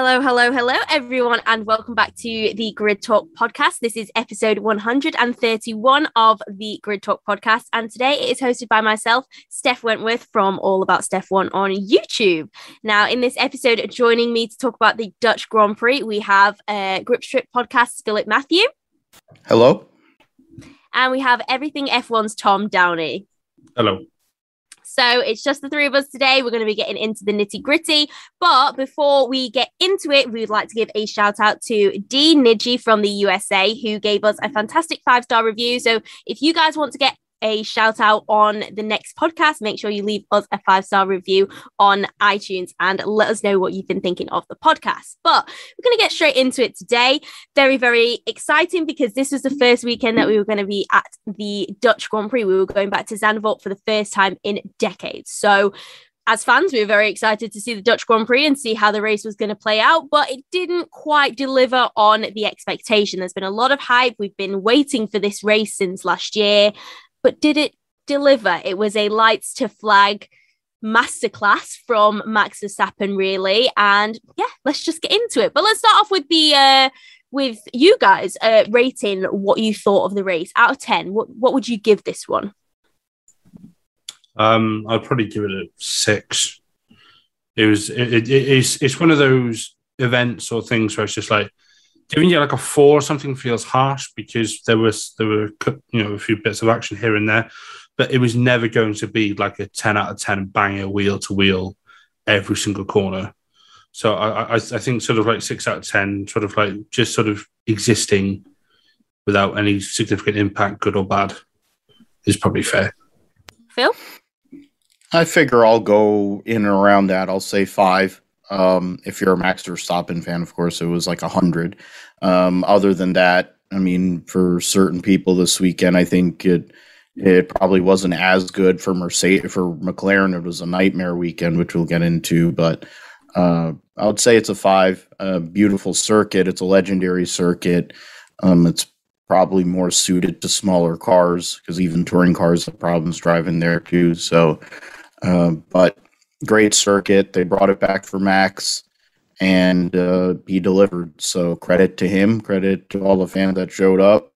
Hello, hello, hello, everyone, and welcome back to the Grid Talk podcast. This is episode 131 of the Grid Talk podcast, and today it is hosted by myself, Steph Wentworth from All About Steph One on YouTube. Now, in this episode, joining me to talk about the Dutch Grand Prix, we have uh, Grip Strip podcast Philip Matthew. Hello. And we have Everything F1's Tom Downey. Hello. So it's just the three of us today. We're going to be getting into the nitty gritty. But before we get into it, we would like to give a shout out to D Nidji from the USA, who gave us a fantastic five star review. So if you guys want to get a shout out on the next podcast, make sure you leave us a five star review on iTunes and let us know what you've been thinking of the podcast. But we're going to get straight into it today. Very, very exciting because this was the first weekend that we were going to be at the Dutch Grand Prix. We were going back to Zandvoort for the first time in decades. So as fans, we were very excited to see the Dutch Grand Prix and see how the race was going to play out, but it didn't quite deliver on the expectation. There's been a lot of hype. We've been waiting for this race since last year but did it deliver? It was a lights to flag masterclass from Max Verstappen, really. And yeah, let's just get into it. But let's start off with the uh, with you guys uh, rating what you thought of the race out of ten. What what would you give this one? Um, I'd probably give it a six. It was it, it, it's it's one of those events or things where it's just like giving you like a four or something feels harsh because there was there were you know a few bits of action here and there, but it was never going to be like a ten out of ten banger wheel to wheel every single corner. So I, I, I think sort of like six out of ten, sort of like just sort of existing without any significant impact, good or bad, is probably fair. Phil, I figure I'll go in and around that. I'll say five. Um, if you're a Max Verstappen fan, of course, it was like a hundred. Um, other than that, I mean, for certain people this weekend, I think it it probably wasn't as good for Mercedes for McLaren. It was a nightmare weekend, which we'll get into. But uh, I would say it's a five. A beautiful circuit. It's a legendary circuit. Um, it's probably more suited to smaller cars because even touring cars have problems driving there too. So, uh, but great circuit. They brought it back for Max, and uh, he delivered. So credit to him. Credit to all the fans that showed up,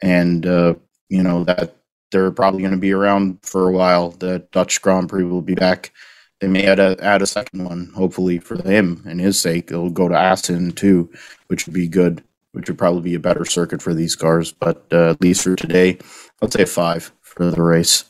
and uh, you know that they're probably going to be around for a while. The Dutch Grand Prix will be back. They may add a add a second one, hopefully for him and his sake. It'll go to Assen too, which would be good. Which would probably be a better circuit for these cars. But uh, at least for today, I'll say five for the race.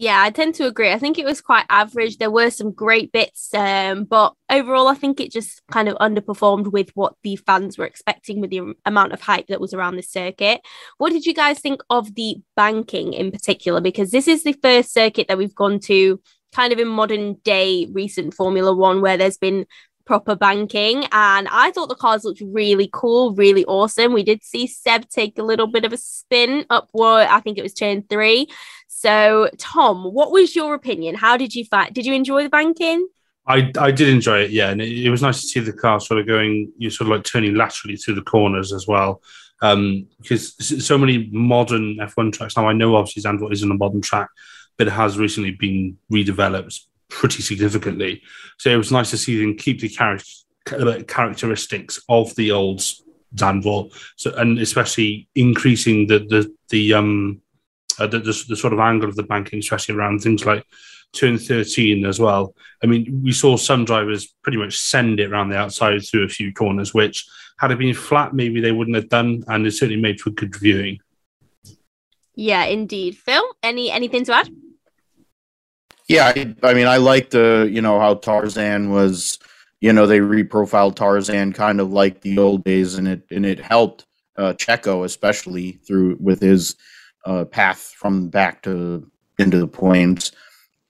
Yeah, I tend to agree. I think it was quite average. There were some great bits, um, but overall, I think it just kind of underperformed with what the fans were expecting with the amount of hype that was around the circuit. What did you guys think of the banking in particular? Because this is the first circuit that we've gone to kind of in modern day recent Formula One where there's been proper banking. And I thought the cars looked really cool, really awesome. We did see Seb take a little bit of a spin up. upward. I think it was turn three. So, Tom, what was your opinion? How did you find? Did you enjoy the banking? I, I did enjoy it, yeah, and it, it was nice to see the car sort of going, you sort of like turning laterally through the corners as well, um, because so many modern F1 tracks now. I know obviously Zandvoort isn't a modern track, but it has recently been redeveloped pretty significantly. So it was nice to see them keep the char- characteristics of the old Zandvoort, so and especially increasing the the the um uh, the, the, the sort of angle of the banking, especially around things like turn 13 as well. I mean, we saw some drivers pretty much send it around the outside through a few corners, which had it been flat, maybe they wouldn't have done, and it certainly made for good viewing. Yeah, indeed. Phil, any anything to add? Yeah, I, I mean, I like the you know how Tarzan was, you know, they reprofiled Tarzan kind of like the old days, and it and it helped uh, Checo especially through with his uh, path from back to into the points.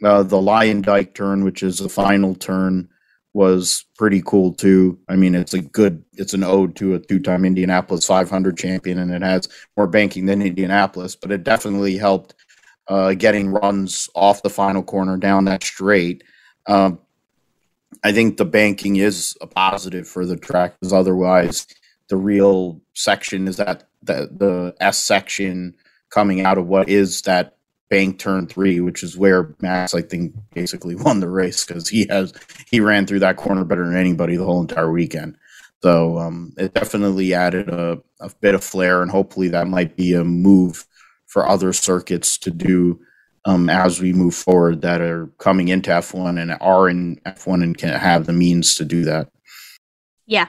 Uh, the Dyke turn, which is the final turn, was pretty cool too. I mean, it's a good, it's an ode to a two-time Indianapolis 500 champion, and it has more banking than Indianapolis, but it definitely helped uh, getting runs off the final corner down that straight. Um, I think the banking is a positive for the track, because otherwise, the real section is that the, the S section coming out of what is that bank turn three, which is where Max, I think, basically won the race because he has he ran through that corner better than anybody the whole entire weekend. So um, it definitely added a, a bit of flair, and hopefully that might be a move for other circuits to do um, as we move forward that are coming into F1 and are in F1 and can have the means to do that. Yeah,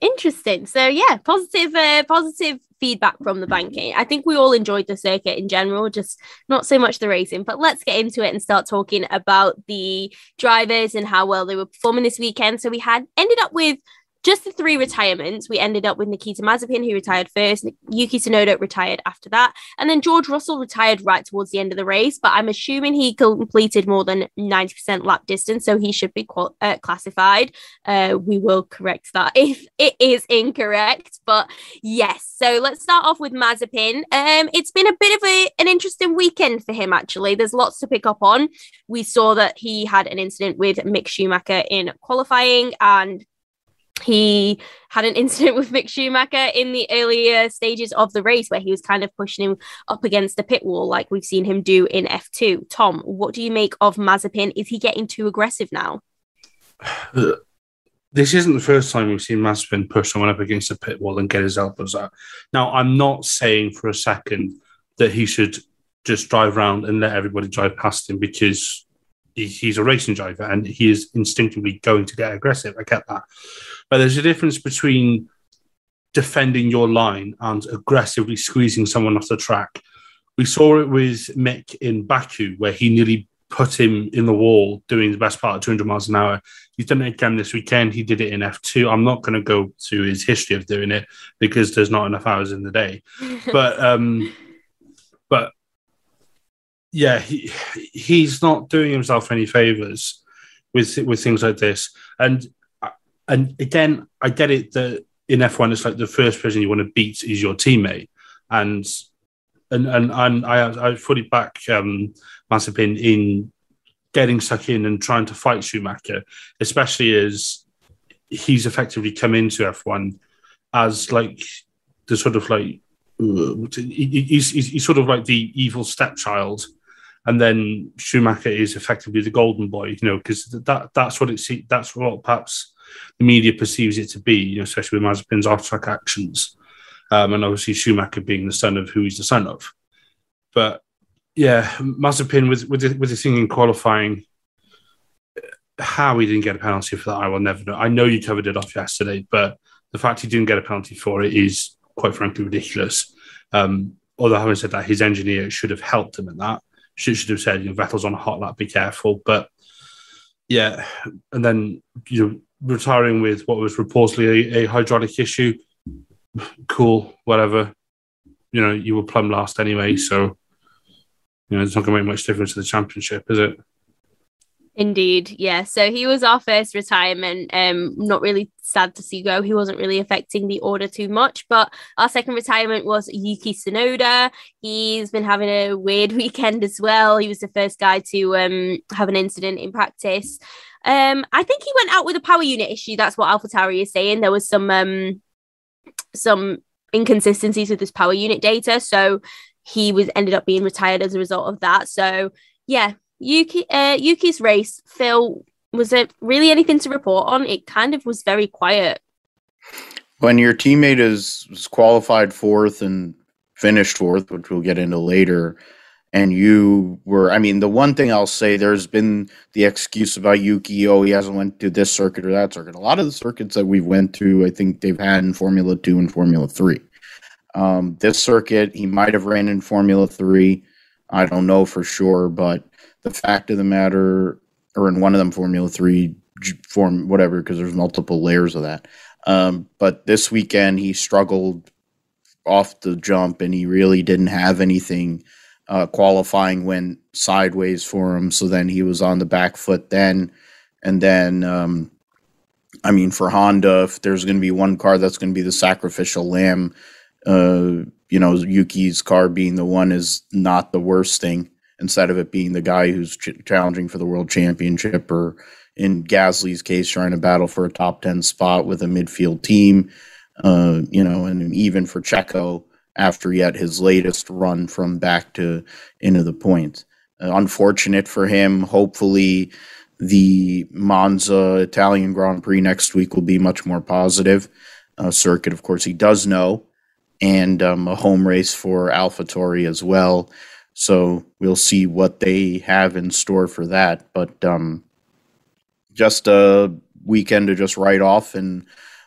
interesting. So yeah, positive, uh, positive feedback from the banking. I think we all enjoyed the circuit in general, just not so much the racing. But let's get into it and start talking about the drivers and how well they were performing this weekend. So we had ended up with just the three retirements, we ended up with Nikita Mazepin, who retired first. Yuki Tsunoda retired after that. And then George Russell retired right towards the end of the race. But I'm assuming he completed more than 90% lap distance. So he should be qual- uh, classified. Uh, we will correct that if it is incorrect. But yes. So let's start off with Mazepin. Um, it's been a bit of a, an interesting weekend for him, actually. There's lots to pick up on. We saw that he had an incident with Mick Schumacher in qualifying and he had an incident with Mick Schumacher in the earlier stages of the race where he was kind of pushing him up against the pit wall, like we've seen him do in F2. Tom, what do you make of Mazepin? Is he getting too aggressive now? This isn't the first time we've seen Mazepin push someone up against the pit wall and get his elbows out. Now, I'm not saying for a second that he should just drive around and let everybody drive past him because he's a racing driver and he is instinctively going to get aggressive. I get that. But there's a difference between defending your line and aggressively squeezing someone off the track. We saw it with Mick in Baku, where he nearly put him in the wall doing the best part of 200 miles an hour. He's done it again this weekend. He did it in F2. I'm not going to go to his history of doing it because there's not enough hours in the day. but um, yeah, he he's not doing himself any favors with with things like this. And and again, I get it that in F1 it's like the first person you want to beat is your teammate, and and and, and I I fully back um, Mazepin in getting stuck in and trying to fight Schumacher, especially as he's effectively come into F1 as like the sort of like he's, he's, he's sort of like the evil stepchild and then Schumacher is effectively the golden boy, you know, because that that's what it's that's what perhaps the media perceives it to be, you know, especially with Mazepin's off-track actions, um, and obviously Schumacher being the son of who he's the son of. But yeah, Mazepin with with the, with the thing in qualifying, how he didn't get a penalty for that, I will never know. I know you covered it off yesterday, but the fact he didn't get a penalty for it is quite frankly ridiculous. Um, although having said that, his engineer should have helped him in that. Should, should have said, you know, Vettel's on a hot lap, be careful. But yeah, and then you know retiring with what was reportedly a, a hydraulic issue. Cool, whatever. You know, you were plumb last anyway, so you know it's not going to make much difference to the championship, is it? Indeed, yeah. So he was our first retirement. Um, not really sad to see go. He wasn't really affecting the order too much. But our second retirement was Yuki Tsunoda. He's been having a weird weekend as well. He was the first guy to um have an incident in practice. Um, I think he went out with a power unit issue. That's what AlphaTauri is saying. There was some um some inconsistencies with his power unit data, so he was ended up being retired as a result of that. So yeah, Yuki uh, Yuki's race, Phil, was it really anything to report on? It kind of was very quiet. When your teammate is, is qualified fourth and finished fourth, which we'll get into later, and you were i mean the one thing i'll say there's been the excuse about yuki oh he hasn't went to this circuit or that circuit a lot of the circuits that we've went to i think they've had in formula 2 and formula 3 um, this circuit he might have ran in formula 3 i don't know for sure but the fact of the matter or in one of them formula 3 form whatever because there's multiple layers of that um, but this weekend he struggled off the jump and he really didn't have anything uh, qualifying went sideways for him. So then he was on the back foot then. And then, um, I mean, for Honda, if there's going to be one car that's going to be the sacrificial lamb, uh, you know, Yuki's car being the one is not the worst thing instead of it being the guy who's ch- challenging for the world championship or in Gasly's case, trying to battle for a top 10 spot with a midfield team, uh, you know, and even for Checo, after yet his latest run from back to into the points. Uh, unfortunate for him. Hopefully, the Monza Italian Grand Prix next week will be much more positive. Uh, circuit, of course, he does know, and um, a home race for AlphaTauri as well. So we'll see what they have in store for that. But um, just a weekend to just write off and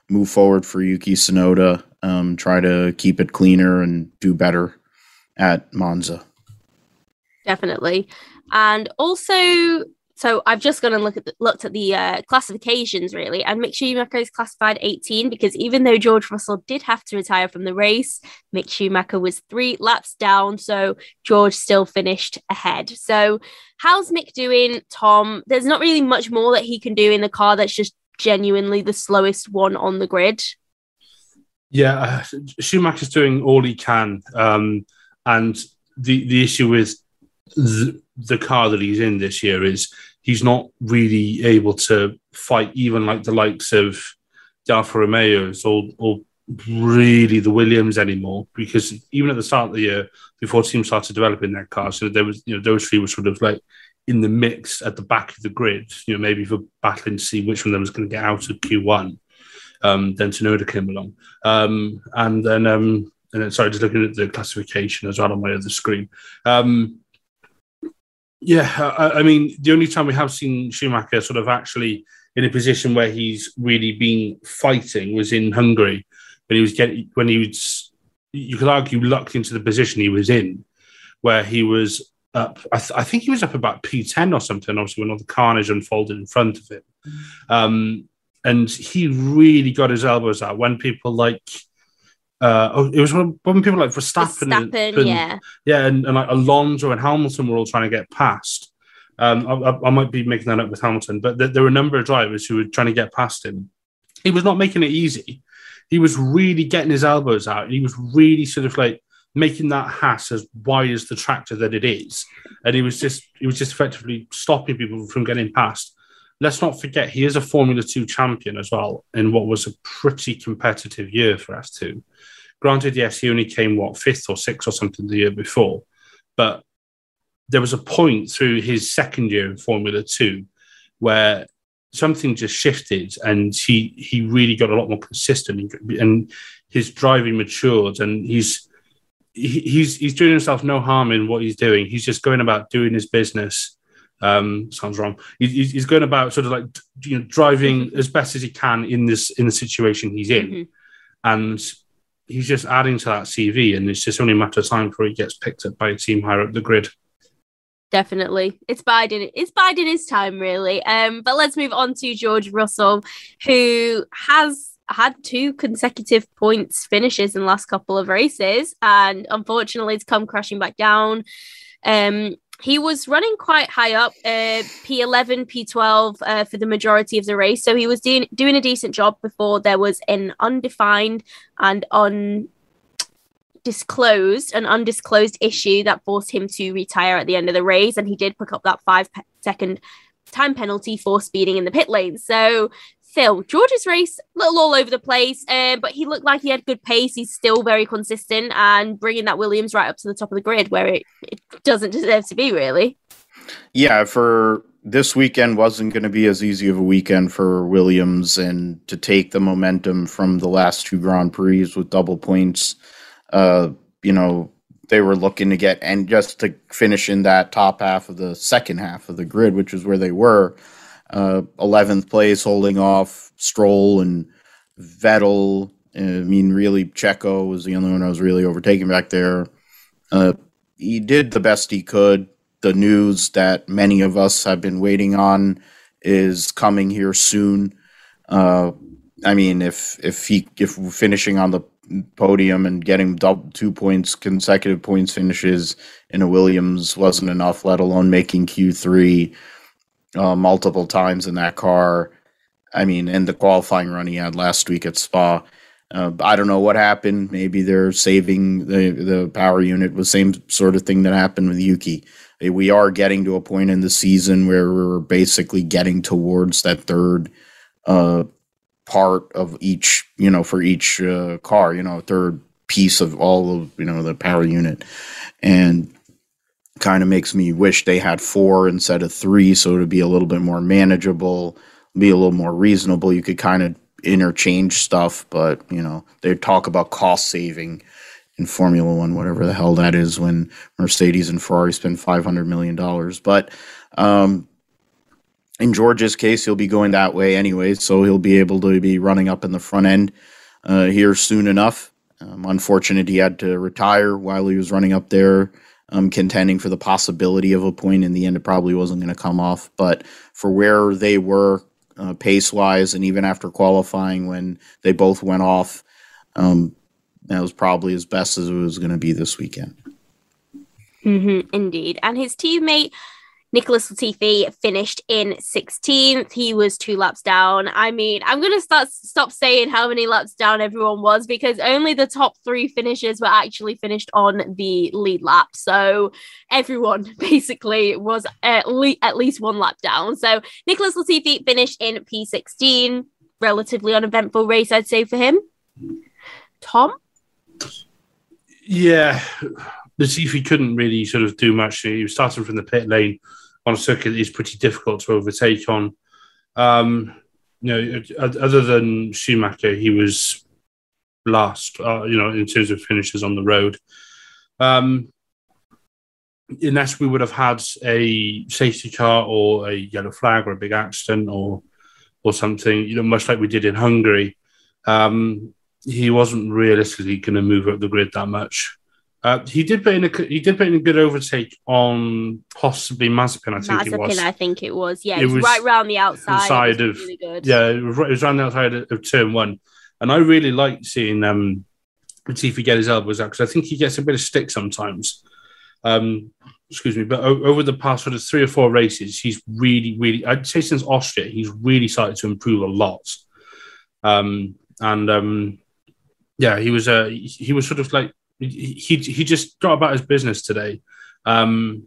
move forward for Yuki Tsunoda. Um, try to keep it cleaner and do better at Monza. Definitely. And also, so I've just gone and look at the, looked at the uh, classifications really, and Mick Schumacher is classified 18 because even though George Russell did have to retire from the race, Mick Schumacher was three laps down, so George still finished ahead. So how's Mick doing, Tom? There's not really much more that he can do in the car that's just genuinely the slowest one on the grid. Yeah, uh, Schumacher's doing all he can, um, and the the issue with the, car that he's in this year is he's not really able to fight even like the likes of the Romeos or, or really the Williams anymore because even at the start of the year before teams started developing their cars, so there was you know those three were sort of like in the mix at the back of the grid, you know maybe for battling to see which one of them was going to get out of Q1. Um, then Tsunoda came along, um, and then um, and then sorry, just looking at the classification as well on my other screen. Um, yeah, I, I, mean, the only time we have seen Schumacher sort of actually in a position where he's really been fighting was in Hungary when he was getting when he was you could argue lucked into the position he was in, where he was up. I, th- I think he was up about P10 or something. Obviously, when all the carnage unfolded in front of him, um, and he really got his elbows out when people like uh, oh, it was when, when people like Verstappen, Verstappen and, and, yeah, yeah, and, and, like Alonso and Hamilton were all trying to get past. Um, I, I, might be making that up with Hamilton, but th- there were a number of drivers who were trying to get past him. He was not making it easy. He was really getting his elbows out. He was really sort of like making that Haas as wide as the tractor that it is, and he was just he was just effectively stopping people from getting past. Let's not forget he is a Formula Two champion as well in what was a pretty competitive year for F2. Granted, yes, he only came what fifth or sixth or something the year before, but there was a point through his second year in Formula Two where something just shifted and he he really got a lot more consistent and his driving matured and he's he's he's doing himself no harm in what he's doing. He's just going about doing his business. Um, sounds wrong. He's, he's going about sort of like you know driving as best as he can in this in the situation he's in, mm-hmm. and he's just adding to that CV, and it's just only a matter of time before he gets picked up by a team higher up the grid. Definitely, it's biding. It's biding his time, really. Um, but let's move on to George Russell, who has had two consecutive points finishes in the last couple of races, and unfortunately, it's come crashing back down. Um, he was running quite high up, uh, P11, P12 uh, for the majority of the race. So he was doing doing a decent job before there was an undefined and undisclosed, an undisclosed issue that forced him to retire at the end of the race. And he did pick up that five pe- second time penalty for speeding in the pit lane. So Phil, George's race, a little all over the place, um, but he looked like he had good pace. He's still very consistent and bringing that Williams right up to the top of the grid where it, it doesn't deserve to be, really. Yeah, for this weekend wasn't going to be as easy of a weekend for Williams and to take the momentum from the last two Grand Prix with double points. Uh, you know, they were looking to get and just to finish in that top half of the second half of the grid, which is where they were uh, 11th place, holding off Stroll and Vettel. I mean, really, Checo was the only one I was really overtaking back there. Uh, he did the best he could. The news that many of us have been waiting on is coming here soon. Uh, I mean, if if he if finishing on the podium and getting double two points consecutive points finishes in a Williams wasn't enough, let alone making Q three uh, multiple times in that car. I mean, in the qualifying run he had last week at Spa. Uh, I don't know what happened. Maybe they're saving the the power unit. Was the same sort of thing that happened with Yuki. We are getting to a point in the season where we're basically getting towards that third uh, part of each, you know, for each uh, car. You know, third piece of all of you know the power unit, and kind of makes me wish they had four instead of three, so it'd be a little bit more manageable, be a little more reasonable. You could kind of interchange stuff, but you know they talk about cost saving in Formula One, whatever the hell that is, when Mercedes and Ferrari spend five hundred million dollars. But um, in George's case, he'll be going that way anyway, so he'll be able to be running up in the front end uh, here soon enough. Um, unfortunate he had to retire while he was running up there, um, contending for the possibility of a point. In the end, it probably wasn't going to come off. But for where they were uh, pace wise, and even after qualifying when they both went off, um, that was probably as best as it was going to be this weekend. Mm-hmm, indeed. And his teammate Nicholas Latifi finished in 16th. He was two laps down. I mean, I'm going to start stop saying how many laps down everyone was because only the top three finishers were actually finished on the lead lap. So everyone basically was at, le- at least one lap down. So Nicholas Latifi finished in P16. Relatively uneventful race, I'd say, for him. Tom? Yeah, Latifi couldn't really sort of do much. He was starting from the pit lane on a circuit that is pretty difficult to overtake on. Um, you know, other than Schumacher, he was last. Uh, you know, in terms of finishes on the road. Um, unless we would have had a safety car or a yellow flag or a big accident or or something, you know, much like we did in Hungary, um, he wasn't realistically going to move up the grid that much. Uh, he did put in a he did put in a good overtake on possibly Mazepin. I think Mazepin, it was. I think it was. Yeah, it, it was, was, right around the outside. of really good. yeah, it was, it was around the outside of, of turn one, and I really like seeing um Latifi get his elbows out because I think he gets a bit of stick sometimes. Um, excuse me, but o- over the past sort of three or four races, he's really, really I'd say since Austria, he's really started to improve a lot. Um, and um, yeah, he was uh, he was sort of like he he just got about his business today. Um,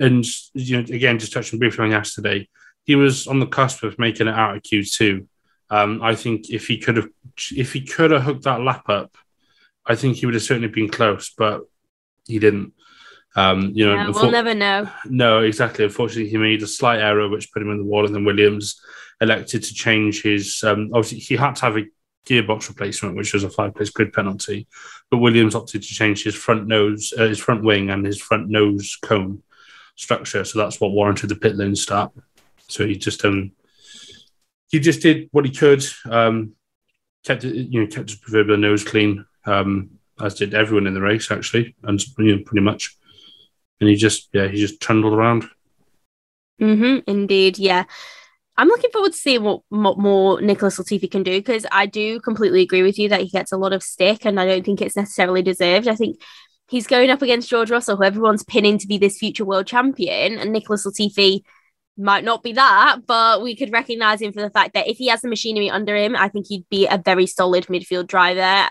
and you know, again, just touching briefly on yesterday, he was on the cusp of making it out of Q two. Um, I think if he could have, if he could have hooked that lap up, I think he would have certainly been close, but he didn't. Um, you know, yeah, we'll never know. No, exactly. Unfortunately, he made a slight error which put him in the wall, and then Williams elected to change his. Um, obviously, he had to have a gearbox replacement, which was a five place grid penalty. But Williams opted to change his front nose, uh, his front wing, and his front nose cone structure. So that's what warranted the pit lane start. So he just um he just did what he could. Um, kept it, you know kept his proverbial nose clean, um, as did everyone in the race actually, and you know, pretty much. And he just yeah he just trundled around. Mm-hmm, indeed, yeah. I'm looking forward to seeing what, what more Nicholas Latifi can do because I do completely agree with you that he gets a lot of stick and I don't think it's necessarily deserved. I think he's going up against George Russell, who everyone's pinning to be this future world champion, and Nicholas Latifi might not be that, but we could recognize him for the fact that if he has the machinery under him, I think he'd be a very solid midfield driver.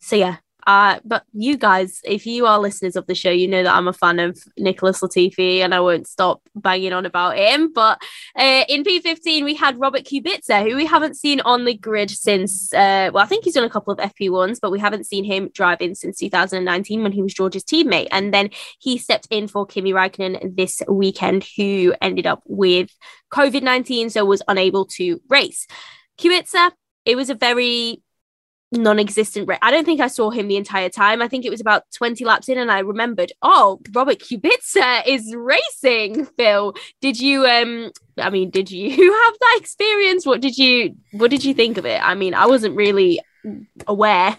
So yeah, uh, but you guys, if you are listeners of the show, you know that I'm a fan of Nicholas Latifi and I won't stop banging on about him. But uh, in P15, we had Robert Kubica, who we haven't seen on the grid since, uh, well, I think he's done a couple of FP1s, but we haven't seen him driving since 2019 when he was George's teammate. And then he stepped in for Kimi Raikkonen this weekend, who ended up with COVID 19, so was unable to race. Kubica, it was a very non-existent i don't think i saw him the entire time. I think it was about 20 laps in and i remembered oh robert kubica is racing phil. Did you um i mean did you have that experience? What did you what did you think of it? I mean i wasn't really aware.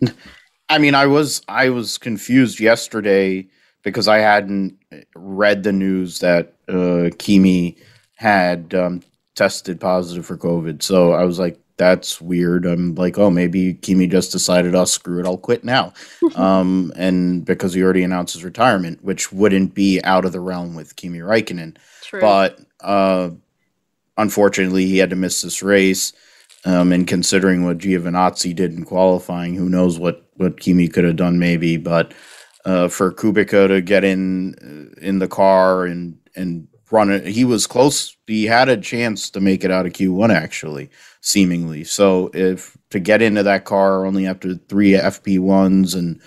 I mean i was i was confused yesterday because i hadn't read the news that uh kimi had um tested positive for covid. So i was like that's weird. I'm like, oh, maybe Kimi just decided, oh, screw it, I'll quit now. um, and because he already announced his retirement, which wouldn't be out of the realm with Kimi Raikkonen. True. But uh, unfortunately, he had to miss this race. Um, and considering what Giovinazzi did in qualifying, who knows what, what Kimi could have done maybe. But uh, for Kubica to get in uh, in the car and and run it. He was close. He had a chance to make it out of Q1 actually, seemingly. So if to get into that car only after three FP1s and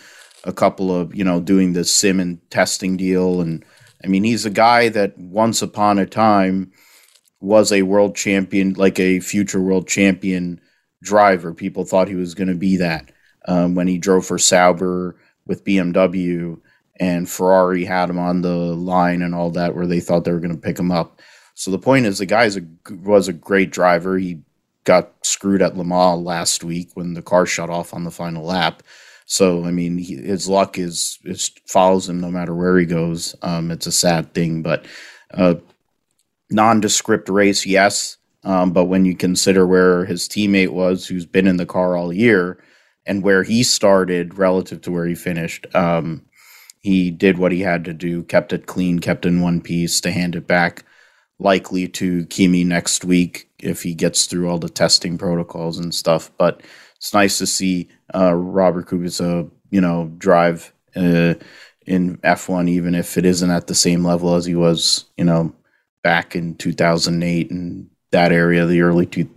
a couple of, you know, doing the sim and testing deal and I mean, he's a guy that once upon a time was a world champion, like a future world champion driver. People thought he was going to be that um, when he drove for Sauber with BMW and Ferrari had him on the line and all that, where they thought they were going to pick him up. So the point is, the guy was a great driver. He got screwed at Le Mans last week when the car shut off on the final lap. So I mean, he, his luck is, is follows him no matter where he goes. Um, it's a sad thing, but uh, nondescript race, yes. Um, but when you consider where his teammate was, who's been in the car all year, and where he started relative to where he finished, um, he did what he had to do, kept it clean, kept in one piece to hand it back, likely to Kimi next week if he gets through all the testing protocols and stuff. But it's nice to see uh, Robert Kubica, you know, drive uh, in F1, even if it isn't at the same level as he was, you know, back in 2008 and that area, the early two,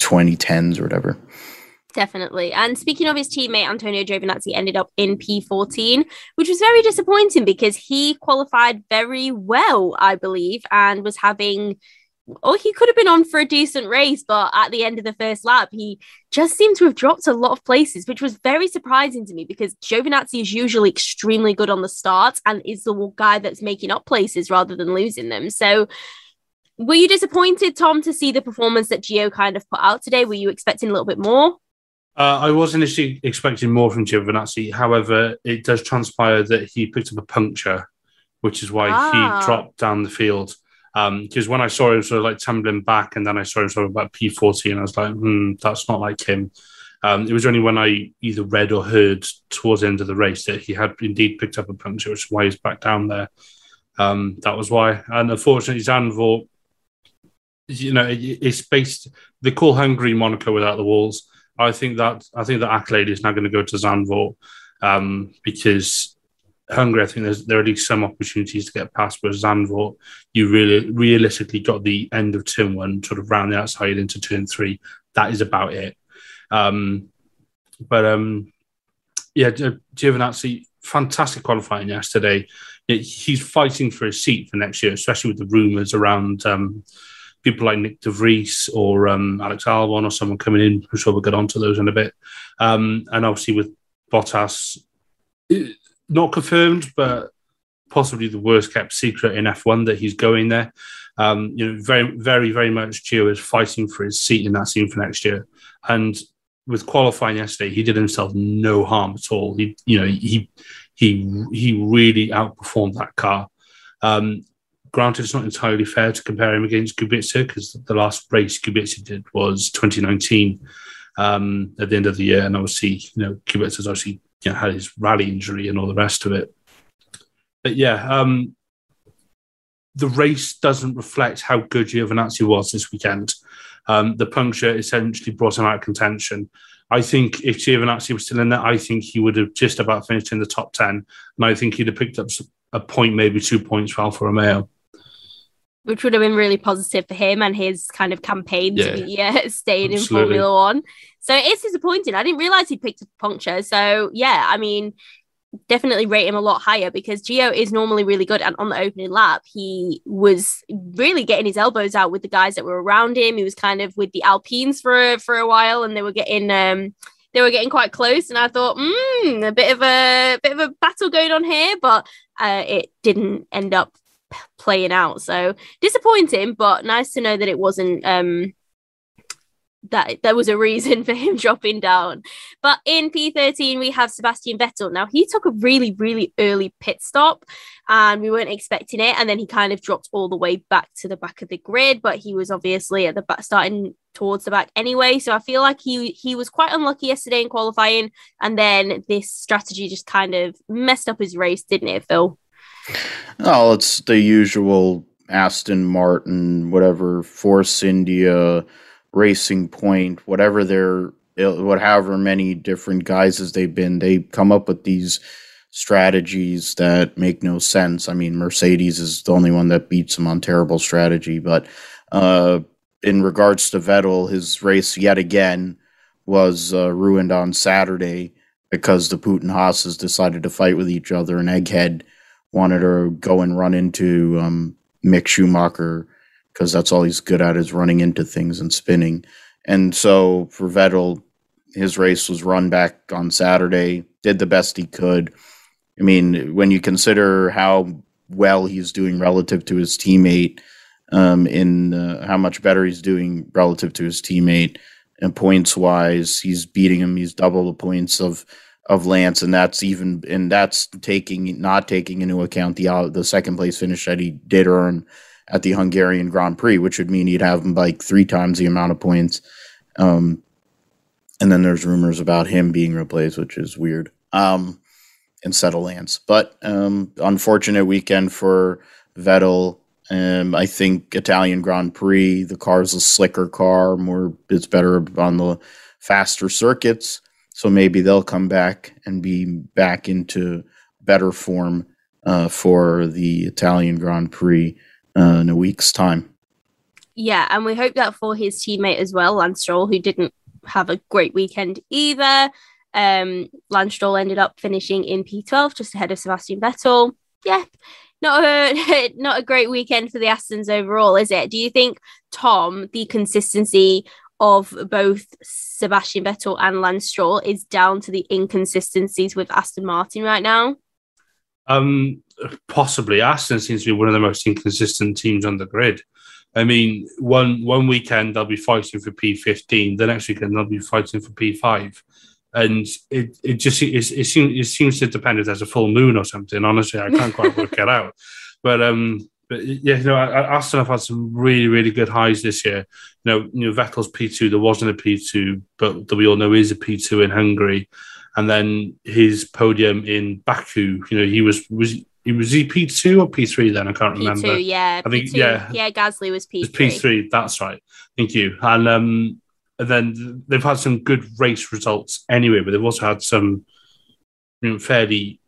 2010s or whatever. Definitely. And speaking of his teammate, Antonio Giovinazzi ended up in P14, which was very disappointing because he qualified very well, I believe, and was having or he could have been on for a decent race, but at the end of the first lap, he just seemed to have dropped a lot of places, which was very surprising to me because Giovinazzi is usually extremely good on the start and is the guy that's making up places rather than losing them. So, were you disappointed, Tom, to see the performance that Gio kind of put out today? Were you expecting a little bit more? Uh, I was initially expecting more from Giovinazzi. However, it does transpire that he picked up a puncture, which is why ah. he dropped down the field. Because um, when I saw him sort of like tumbling back, and then I saw him sort of about P40, and I was like, hmm, that's not like him. Um, it was only when I either read or heard towards the end of the race that he had indeed picked up a puncture, which is why he's back down there. Um, that was why. And unfortunately, Zandvoort, you know, it, it's based, they call Hungary Monaco without the walls. I think that I think that accolade is now going to go to Zandvoort um, because Hungary, I think there's there are at least some opportunities to get past. But Zandvoort, you really realistically got the end of turn one, sort of round the outside into turn three. That is about it. Um, but um, yeah, Giovinazzi, fantastic qualifying yesterday. He's fighting for his seat for next year, especially with the rumours around um, people like Nyck de Vries or um, Alex Albon or someone coming in. I'm sure we'll get onto those in a bit. Um, and obviously with Bottas, not confirmed, but possibly the worst kept secret in F1 that he's going there. Um, you know, very, very, very much Gio is fighting for his seat in that team for next year. And with qualifying yesterday, he did himself no harm at all. He, you know, he he he really outperformed that car. Um, granted, it's not entirely fair to compare him against Kubica because the last race Kubica did was 2019 um, at the end of the year, and obviously, you know, Kubica's obviously you know, had his rally injury and all the rest of it. But yeah, um, the race doesn't reflect how good Giovinazzi was this weekend. Um, the puncture essentially brought him out of contention. I think if Giovinazzi was still in there, I think he would have just about finished in the top 10. And I think he'd have picked up a point, maybe two points for Alfa Romeo which would have been really positive for him and his kind of campaign yeah, to be uh, staying in Formula One. So it's disappointing. I didn't realize he picked a puncture. So yeah, I mean, definitely rate him a lot higher because Gio is normally really good. And on the opening lap, he was really getting his elbows out with the guys that were around him. He was kind of with the Alpines for for a while, and they were getting um they were getting quite close. And I thought, hmm, a bit of a bit of a battle going on here, but uh, it didn't end up playing out. So disappointing, but nice to know that it wasn't um that there was a reason for him dropping down. But in P13, we have Sebastian Vettel. Now, he took a really, really early pit stop and we weren't expecting it. And then he kind of dropped all the way back to the back of the grid, but he was obviously at the back, starting towards the back anyway. So I feel like he he was quite unlucky yesterday in qualifying. And then this strategy just kind of messed up his race, didn't it, Phil? Oh, it's the usual Aston Martin, whatever, Force India, Racing Point, whatever they're, whatever many different guises they've been, they come up with these strategies that make no sense. I mean, Mercedes is the only one that beats him on terrible strategy, but uh, in regards to Vettel, his race yet again was uh, ruined on Saturday because the Putin Haas's decided to fight with each other, and Egghead wanted to go and run into um, Mick Schumacher because that's all he's good at is running into things and spinning. And so for Vettel, his race was run back on Saturday, did the best he could. I mean, when you consider how well he's doing relative to his teammate, um, in uh, how much better he's doing relative to his teammate, and points wise, he's beating him. He's double the points of of Lance, and that's even and that's taking not taking into account the uh, the second place finish that he did earn at the Hungarian Grand Prix, which would mean he'd have him like three times the amount of points. Um, and then there's rumors about him being replaced, which is weird. Um, instead of Lance, but um, unfortunate weekend for Vettel. Um, I think Italian Grand Prix, the car's a slicker car, more it's better on the faster circuits. So maybe they'll come back and be back into better form uh, for the Italian Grand Prix uh, in a week's time. Yeah, and we hope that for his teammate as well, Lance Stroll, who didn't have a great weekend either. Um, Lance Stroll ended up finishing in P12 just ahead of Sebastian Vettel. Yeah, not a not a great weekend for the Astons overall, is it? Do you think Tom the consistency of both Sebastian Vettel and Lance Stroll is down to the inconsistencies with Aston Martin right now? Um, possibly. Aston seems to be one of the most inconsistent teams on the grid. I mean, one one weekend they'll be fighting for P15, the next weekend they'll be fighting for P5 and it, it just it, it seems it seems to depend if there's a full moon or something. Honestly, I can't quite work it out. But um, but yeah, you know, Aston have had some really really good highs this year. You know, you know Vettel's P two there wasn't a P two, but we all know is a P two in Hungary, and then his podium in Baku. You know, he was was he was he P two or P three then? I can't P2, remember. Yeah, I think P2. yeah, yeah. Gasly was P three. P three. That's right. Thank you. And um, and then they've had some good race results anyway, but they've also had some you know, fairly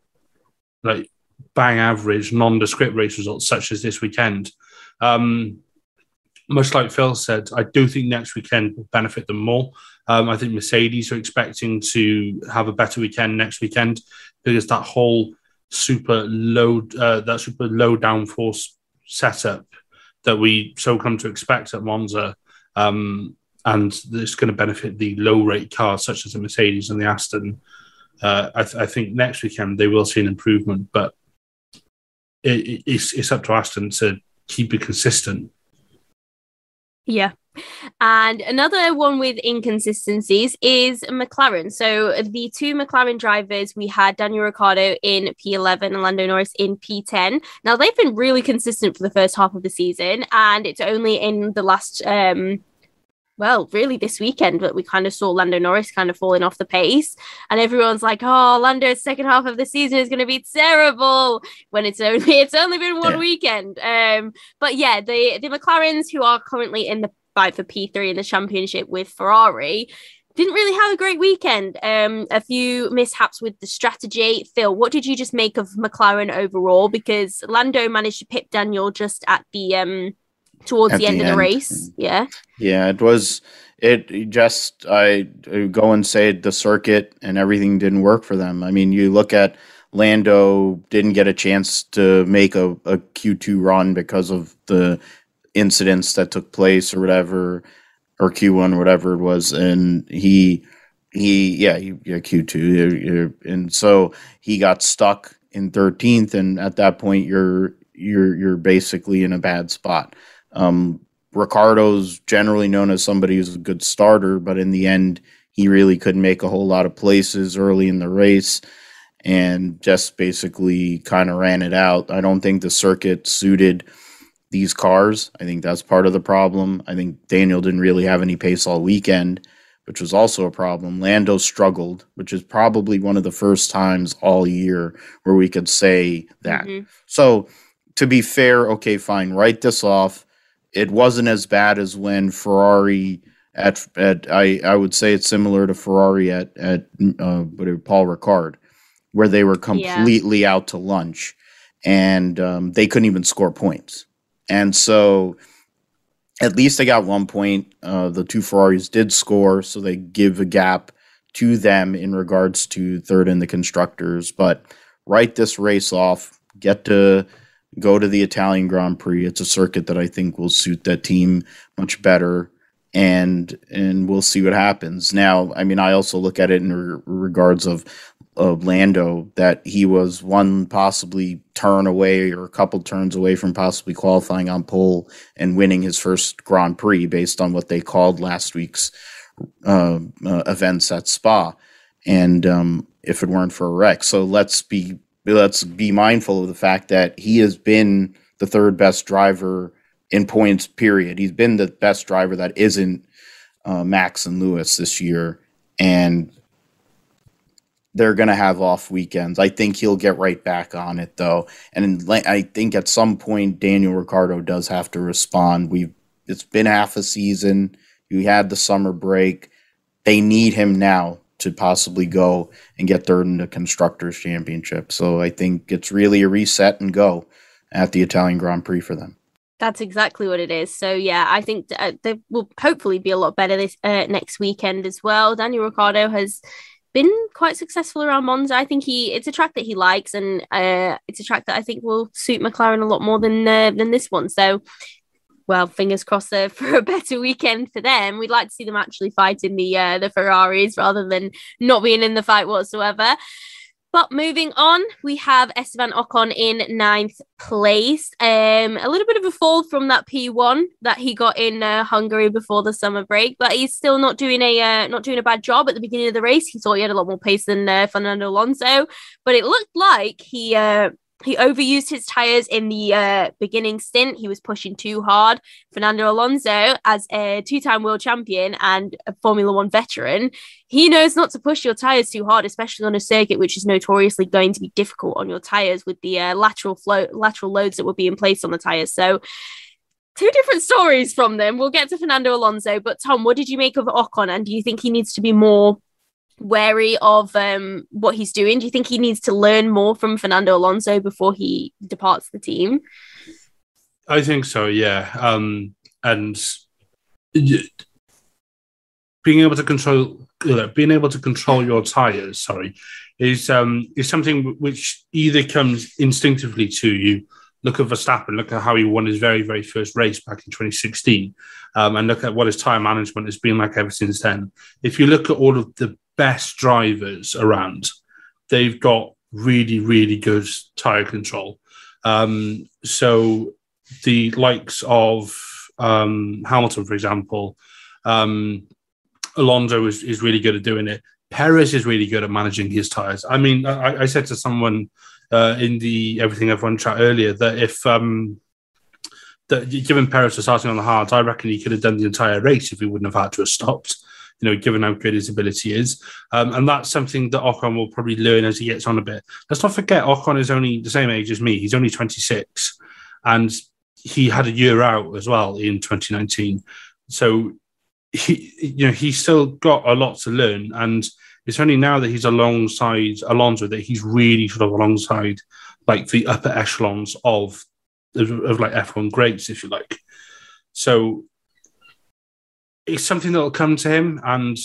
like bang average nondescript race results, such as this weekend. Um, much like Phil said, I do think next weekend will benefit them more. Um, I think Mercedes are expecting to have a better weekend next weekend because that whole super low, uh, that super low downforce setup that we so come to expect at Monza um, and it's going to benefit the low rake cars such as the Mercedes and the Aston. Uh, I, th- I, think next weekend they will see an improvement, but it, it's, it's up to Aston to keep it consistent. Yeah. And another one with inconsistencies is McLaren. So the two McLaren drivers, we had Daniel Ricciardo in P11 and Lando Norris in P10. Now they've been really consistent for the first half of the season, and it's only in the last um, well, really this weekend, but we kind of saw Lando Norris kind of falling off the pace. And everyone's like, oh, Lando's second half of the season is going to be terrible when it's only it's only been one yeah. weekend. Um, but yeah, the the McLarens who are currently in the fight for P3 in the championship with Ferrari didn't really have a great weekend. Um, a few mishaps with the strategy. Phil, what did you just make of McLaren overall? Because Lando managed to pip Daniel just at the um towards the, the, end, of the race. Yeah. Yeah, it was. It just I go and say the circuit and everything didn't work for them. I mean, you look at Lando didn't get a chance to make a, a Q2 run because of the incidents that took place or whatever, or Q1 whatever it was, and he he yeah he yeah Q2 and so he got stuck in 13th, and at that point you're you're you're basically in a bad spot. Um, Ricciardo's generally known as somebody who's a good starter, but in the end, he really couldn't make a whole lot of places early in the race and just basically kind of ran it out. I don't think the circuit suited these cars. I think that's part of the problem. I think Daniel didn't really have any pace all weekend, which was also a problem. Lando struggled, which is probably one of the first times all year where we could say that. Mm-hmm. So, to be fair, okay, fine, write this off it wasn't as bad as when Ferrari at at I I would say it's similar to Ferrari at at uh, Paul Ricard, where they were completely yeah. out to lunch and um, they couldn't even score points. And so at least they got one point. Uh, the two Ferraris did score, so they give a gap to them in regards to third in the constructors. But write this race off, get to go to the Italian Grand Prix. It's a circuit that I think will suit that team much better. And and we'll see what happens. Now, I mean, I also look at it in re- regards of of Lando that he was one possibly turn away or a couple turns away from possibly qualifying on pole and winning his first Grand Prix based on what they called last week's uh, uh, events at Spa. And um, if it weren't for a wreck, so let's be let's be mindful of the fact that he has been the third best driver in points. Period. He's been the best driver that isn't uh, Max and Lewis this year, and they're going to have off weekends. I think he'll get right back on it though, and I think at some point Daniel Ricciardo does have to respond. We've it's been half a season. You had the summer break. They need him now to possibly go and get third in the constructors championship. So I think it's really a reset and go at the Italian Grand Prix for them. That's exactly what it is. So yeah, I think uh, they will hopefully be a lot better this uh, next weekend as well. Daniel Ricciardo has been quite successful around Monza. I think he it's a track that he likes, and uh, it's a track that I think will suit McLaren a lot more than uh, than this one. So, well, fingers crossed uh, for a better weekend for them. We'd like to see them actually fighting the uh, the Ferraris rather than not being in the fight whatsoever. But moving on, we have Esteban Ocon in ninth place. Um, a little bit of a fall from that P1 that he got in uh, Hungary before the summer break, but he's still not doing a uh, not doing a bad job at the beginning of the race. He thought he had a lot more pace than uh, Fernando Alonso, but it looked like he uh, he overused his tires in the uh, beginning stint. He was pushing too hard. Fernando Alonso, as a two time world champion and a Formula One veteran, he knows not to push your tires too hard, especially on a circuit which is notoriously going to be difficult on your tires with the uh, lateral flow, lateral loads that were being placed on the tires. So, two different stories from them. We'll get to Fernando Alonso, but Tom, what did you make of Ocon? And do you think he needs to be more wary of um, what he's doing? Do you think he needs to learn more from Fernando Alonso before he departs the team? I think so, yeah. Um, and being able to control being able to control your tires, sorry, is um, is something which either comes instinctively to you. Look at Verstappen. Look at how he won his very, very first race back in 2016, um, and look at what his tire management has been like ever since then. If you look at all of the best drivers around. They've got really, really good tire control. Um, so the likes of um, Hamilton, for example, um, Alonso is, is really good at doing it. Perez is really good at managing his tires. I mean, I, I said to someone uh, in the Everything F1 chat earlier that if um, that given Perez was starting on the hard, I reckon he could have done the entire race if he wouldn't have had to have stopped you know, given how good his ability is. Um, and that's something that Ocon will probably learn as he gets on a bit. Let's not forget, Ocon is only the same age as me. He's only 26. And he had a year out as well in 2019. So he, you know, he's still got a lot to learn. And it's only now that he's alongside Alonso that he's really sort of alongside like the upper echelons of, of, of like F1 greats, if you like. So it's something that'll come to him, and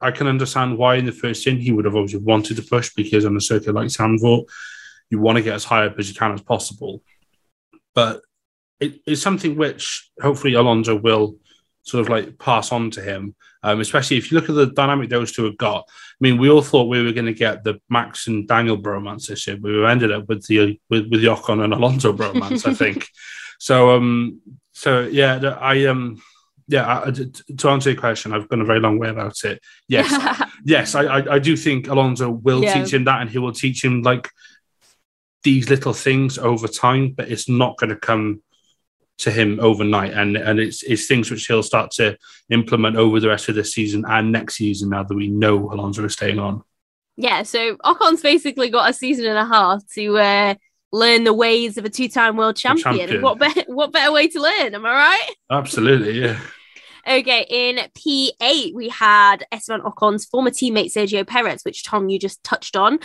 I can understand why in the first in he would have obviously wanted to push because on a circuit like Zandvoort, you want to get as high up as you can as possible. But it, it's something which hopefully Alonso will sort of like pass on to him. Um, especially if you look at the dynamic those two have got. I mean, we all thought we were going to get the Max and Daniel bromance this year, but we ended up with the with, with the Ocon and Alonso bromance, I think. So, um, so yeah, I um, yeah, to answer your question, I've gone a very long way about it. Yes, yes, I, I, I, do think Alonso will yeah. teach him that, and he will teach him like these little things over time. But it's not going to come to him overnight, and and it's it's things which he'll start to implement over the rest of the season and next season. Now that we know Alonso is staying on. Yeah, so Ocon's basically got a season and a half to uh, learn the ways of a two-time world champion. champion. What better what better way to learn? Am I right? Absolutely, yeah. okay, in P8 we had Esteban Ocon's former teammate Sergio Perez, which Tom you just touched on.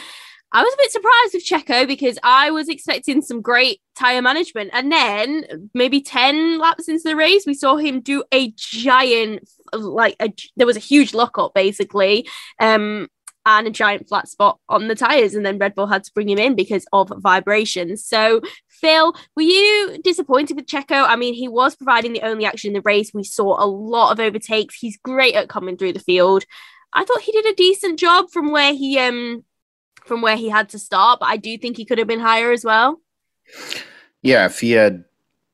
I was a bit surprised with Checo because I was expecting some great tire management. And then maybe 10 laps into the race, we saw him do a giant, like, a, there was a huge lockup basically. Um, and a giant flat spot on the tires, and then Red Bull had to bring him in because of vibrations. So, Phil, were you disappointed with Checo? I mean, he was providing the only action in the race. We saw a lot of overtakes. He's great at coming through the field. I thought he did a decent job from where he um from where he had to start, but I do think he could have been higher as well. Yeah, if he had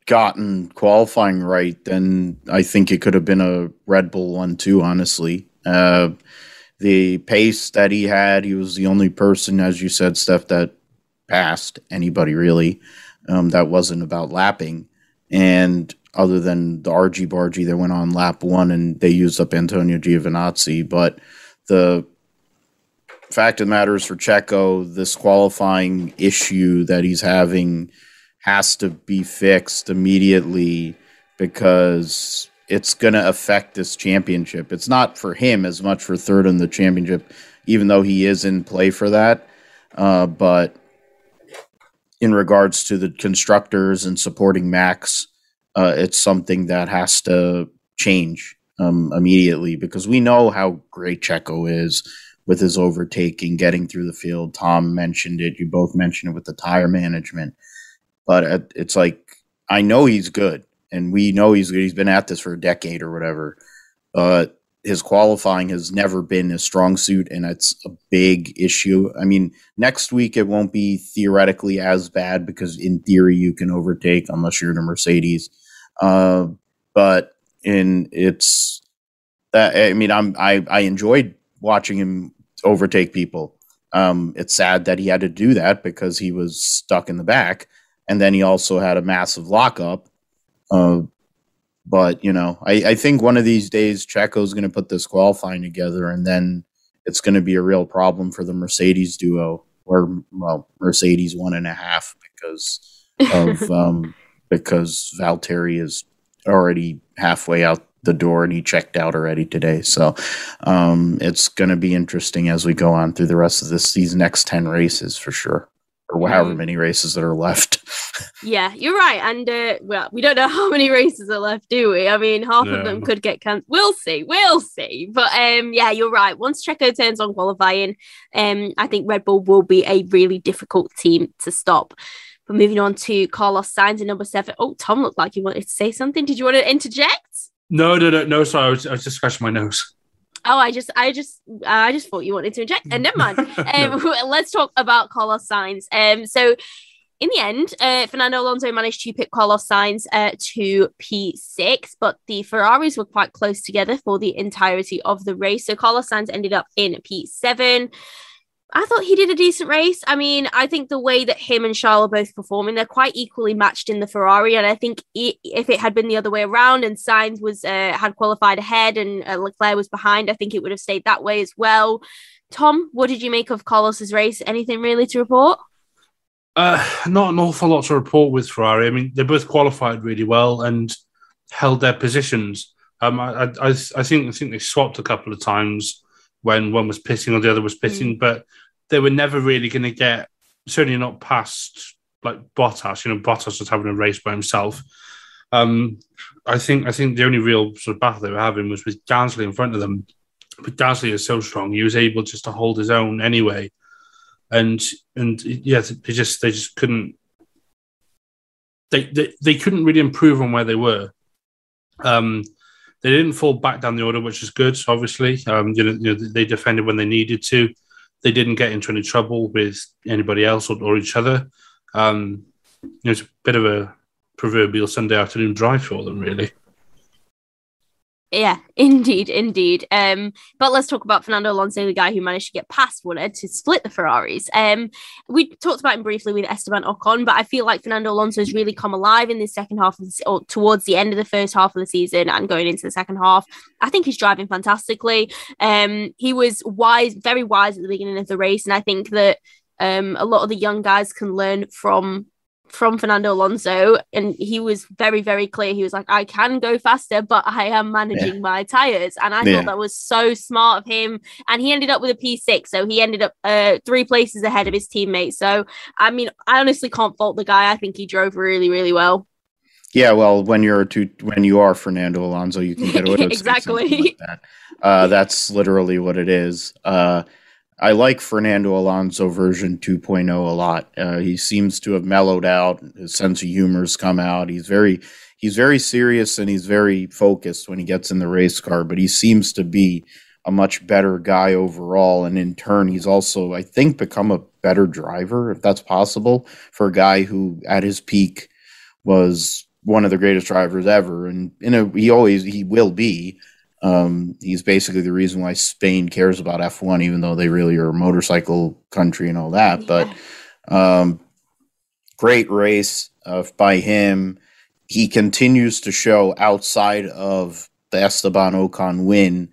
gotten qualifying right, then I think it could have been a Red Bull one too, honestly. Uh, the pace that he had, he was the only person, as you said, Steph, that passed anybody really. Um, that wasn't about lapping. And other than the RG Bargy that went on lap one and they used up Antonio Giovinazzi. But the fact of the matter is for Checo, this qualifying issue that he's having has to be fixed immediately because it's going to affect this championship. It's not for him as much for third in the championship, even though he is in play for that. Uh, but in regards to the constructors and supporting Max, uh, it's something that has to change um, immediately because we know how great Checo is with his overtaking, getting through the field. Tom mentioned it. You both mentioned it with the tire management. But it's like, I know he's good, and we know he's. He's been at this for a decade or whatever. But his qualifying has never been a strong suit, and it's a big issue. I mean, next week it won't be theoretically as bad because, in theory, you can overtake unless you're in a Mercedes. Uh, but in it's that I mean, I'm I I enjoyed watching him overtake people. Um, it's sad that he had to do that because he was stuck in the back, and then he also had a massive lockup. Uh, but you know, I, I think one of these days Checo's going to put this qualifying together, and then it's going to be a real problem for the Mercedes duo, or well, Mercedes one and a half because of um, because Valtteri is already halfway out the door and he checked out already today. So um, it's going to be interesting as we go on through the rest of this these next ten races for sure, or however mm. many races that are left. yeah, you're right, and uh, well, we don't know how many races are left, do we? I mean, half of them could get cancelled. We'll see, we'll see. But um, yeah, you're right. Once Checo turns on qualifying, um, I think Red Bull will be a really difficult team to stop. But moving on to Carlos Sainz in number seven. Oh, Tom looked like you wanted to say something. Did you want to interject? No, no, no, no. Sorry, I was, I was just scratching my nose. Oh, I just, I just, I just thought you wanted to inject. And never mind. Um, no. Let's talk about Carlos Sainz. Um, so in the end, uh, Fernando Alonso managed to pick Carlos Sainz uh, to P6, but the Ferraris were quite close together for the entirety of the race. So Carlos Sainz ended up in P7. I thought he did a decent race. I mean, I think the way that him and Charles are both performing, they're quite equally matched in the Ferrari. And I think it, if it had been the other way around and Sainz was uh, had qualified ahead and uh, Leclerc was behind, I think it would have stayed that way as well. Tom, what did you make of Carlos's race? Anything really to report? Uh, not an awful lot to report with Ferrari. I mean, they both qualified really well and held their positions. Um, I, I, I think I think they swapped a couple of times when one was pitting or the other was pitting, mm. but they were never really going to get certainly not past like Bottas. You know, Bottas was having a race by himself. Um, I think I think the only real sort of battle they were having was with Gasly in front of them. But Gasly is so strong; he was able just to hold his own anyway. And and yeah, they just they just couldn't. They, they, they couldn't really improve on where they were. Um, they didn't fall back down the order, which is good. Obviously, um, you know, you know, they defended when they needed to they didn't get into any trouble with anybody else or, or each other. Um, it was a bit of a proverbial Sunday afternoon drive for them, really. Yeah, indeed, indeed. Um, but let's talk about Fernando Alonso, the guy who managed to get past Woodard to split the Ferraris. Um, we talked about him briefly with Esteban Ocon, but I feel like Fernando Alonso has really come alive in the second half of the, or towards the end of the first half of the season and going into the second half. I think he's driving fantastically. Um, he was wise, very wise at the beginning of the race, and I think that um, a lot of the young guys can learn from from Fernando Alonso, and he was very, very clear. He was like, I can go faster, but I am managing yeah. my tires. And I yeah. thought that was so smart of him. And he ended up with a P6. So he ended up uh, three places ahead of his teammates. So, I mean, I honestly can't fault the guy. I think he drove really, really well. Yeah, well, when you're to when you are Fernando Alonso, you can get away with exactly. Like that. uh, that's literally what it is. Uh, I like Fernando Alonso version 2.0 a lot. Uh, he seems to have mellowed out. His sense of humor's come out. He's very he's very serious and he's very focused when he gets in the race car. But he seems to be a much better guy overall, and in turn, he's also I think become a better driver, if that's possible, for a guy who at his peak was one of the greatest drivers ever, and in a, he always he will be. Um, he's basically the reason why Spain cares about F1, even though they really are a motorcycle country and all that. Yeah. But um, great race uh, by him. He continues to show outside of the Esteban Ocon win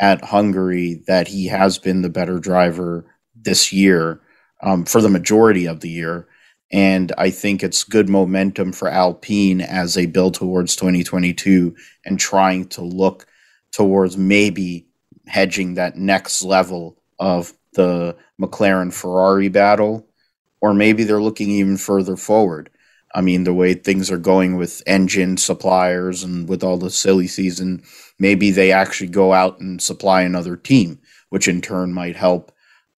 at Hungary that he has been the better driver this year um, for the majority of the year. And I think it's good momentum for Alpine as they build towards 2022 and trying to look towards maybe hedging that next level of the McLaren Ferrari battle, or maybe they're looking even further forward. I mean, the way things are going with engine suppliers and with all the silly season, maybe they actually go out and supply another team, which in turn might help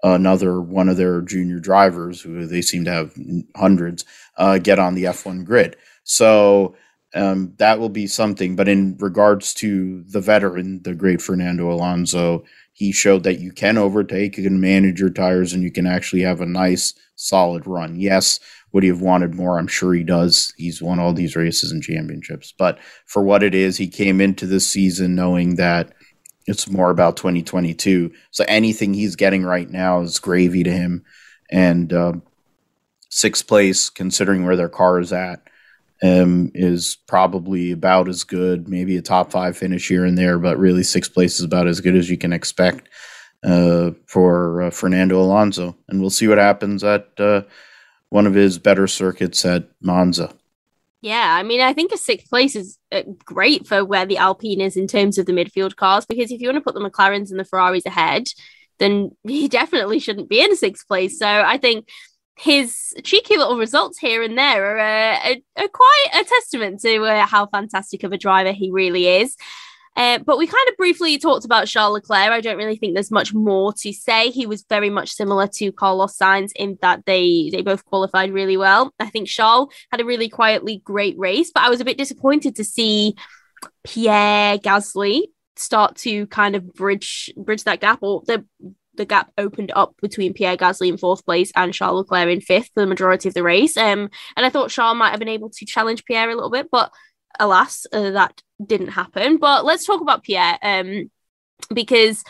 another one of their junior drivers, who they seem to have hundreds, uh, get on the F1 grid. So um, that will be something. But in regards to the veteran, the great Fernando Alonso, he showed that you can overtake, you can manage your tires, and you can actually have a nice, solid run. Yes, would he have wanted more? I'm sure he does. He's won all these races and championships. But for what it is, he came into this season knowing that it's more about 2022. So anything he's getting right now is gravy to him. And um, sixth place, considering where their car is at, um, is probably about as good, maybe a top five finish here and there, but really sixth place is about as good as you can expect uh, for uh, Fernando Alonso. And we'll see what happens at uh, one of his better circuits at Monza. Yeah, I mean, I think a sixth place is uh, great for where the Alpine is in terms of the midfield cars, because if you want to put the McLarens and the Ferraris ahead, then he definitely shouldn't be in sixth place. So I think his cheeky little results here and there are, uh, quite a testament to uh, how fantastic of a driver he really is. Uh, but we kind of briefly talked about Charles Leclerc. I don't really think there's much more to say. He was very much similar to Carlos Sainz in that they they both qualified really well. I think Charles had a really quietly great race, but I was a bit disappointed to see Pierre Gasly start to kind of bridge bridge that gap or the the gap opened up between Pierre Gasly in fourth place and Charles Leclerc in fifth for the majority of the race. Um, and I thought Charles might have been able to challenge Pierre a little bit, but alas, uh, that didn't happen. But let's talk about Pierre um, because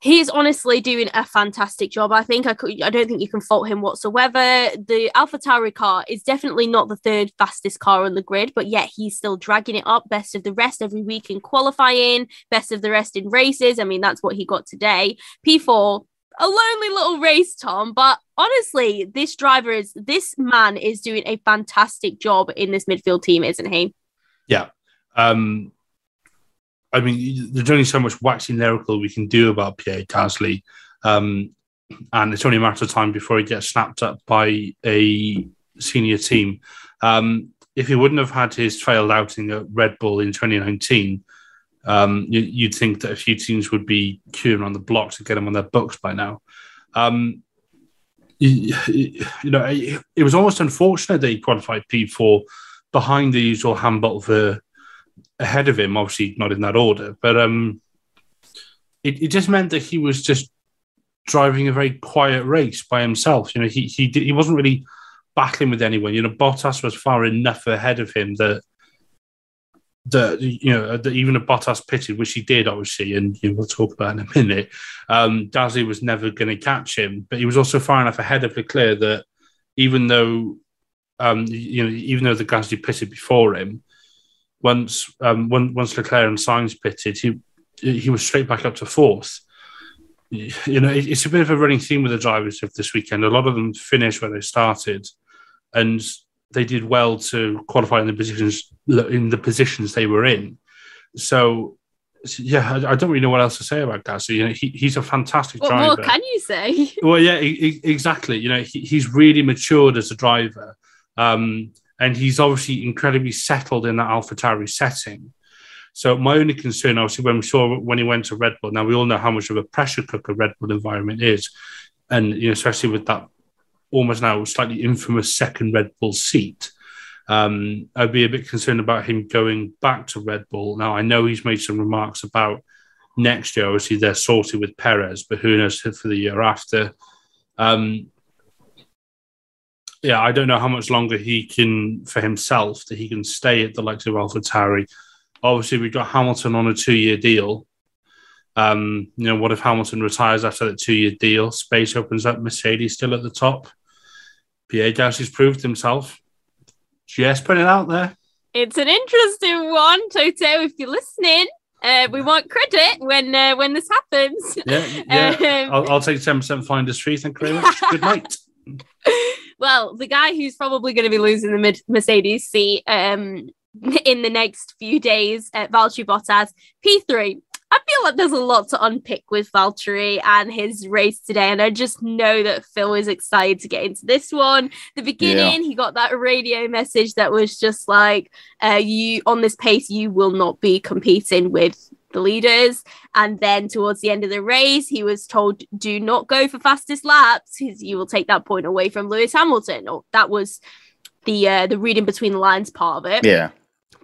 he's honestly doing a fantastic job. I think I could, I don't think you can fault him whatsoever. The AlphaTauri car is definitely not the third fastest car on the grid, but yet he's still dragging it up. Best of the rest every week in qualifying, best of the rest in races. I mean, that's what he got today. P4. A lonely little race, Tom, but honestly, this driver is this man is doing a fantastic job in this midfield team, isn't he? Yeah. Um, I mean, there's only so much waxing lyrical we can do about Pierre Gasly. Um, and it's only a matter of time before he gets snapped up by a senior team. Um, if he wouldn't have had his failed outing at Red Bull in 2019, um, you, would think that a few teams would be queuing on the block to get him on their books by now. Um, you, know, it, was almost unfortunate that he qualified P4 behind the usual for ahead of him, obviously not in that order, but um, it, it just meant that he was just driving a very quiet race by himself. You know, he he did, he wasn't really battling with anyone. You know, Bottas was far enough ahead of him that that you know that even a Bottas pitted, which he did obviously, and you know, we'll talk about in a minute. Um, was never going to catch him, but he was also far enough ahead of Leclerc that even though um, you know even though the Gasly pitted before him, once um, once Leclerc and Sainz pitted, he he was straight back up to fourth. You know, it's a bit of a running theme with the drivers of this weekend. A lot of them finished where they started, and they did well to qualify in the positions in the positions they were in. So yeah, I, I, don't really know what else to say about Gasly. You know, he, he's a fantastic what driver. What more can you say? Well, yeah, exactly. You know, he, he's really matured as a driver, um, and he's obviously incredibly settled in that AlphaTauri setting. So my only concern, obviously, when we saw when he went to Red Bull, now we all know how much of a pressure cooker Red Bull environment is, and you know, especially with that almost now slightly infamous second Red Bull seat. Um, I'd be a bit concerned about him going back to Red Bull. Now, I know he's made some remarks about next year. Obviously, they're sorted with Perez, but who knows for the year after. Um, yeah, I don't know how much longer he can, for himself, that he can stay at the likes of AlphaTauri. Obviously, we've got Hamilton on a two-year deal. Um, you know, what if Hamilton retires after that two-year deal? Space opens up. Mercedes still at the top. Pierre Gasly's proved himself. Just put it out there. It's an interesting one, Toto. If you're listening, uh, we want credit when uh, when this happens. Yeah, yeah. Um, I'll, I'll, take ten percent finder's fee. Thank you very much. Good night. Well, the guy who's probably going to be losing the Mercedes seat um, in the next few days, uh, Valtteri Bottas, P three. I feel like there's a lot to unpick with Valtteri and his race today. And I just know that Phil is excited to get into this one. The beginning, yeah. he got that radio message that was just like, uh, you on this pace, you will not be competing with the leaders. And then towards the end of the race, he was told, do not go for fastest laps because you will take that point away from Lewis Hamilton. Or that was the uh, the reading between the lines part of it. Yeah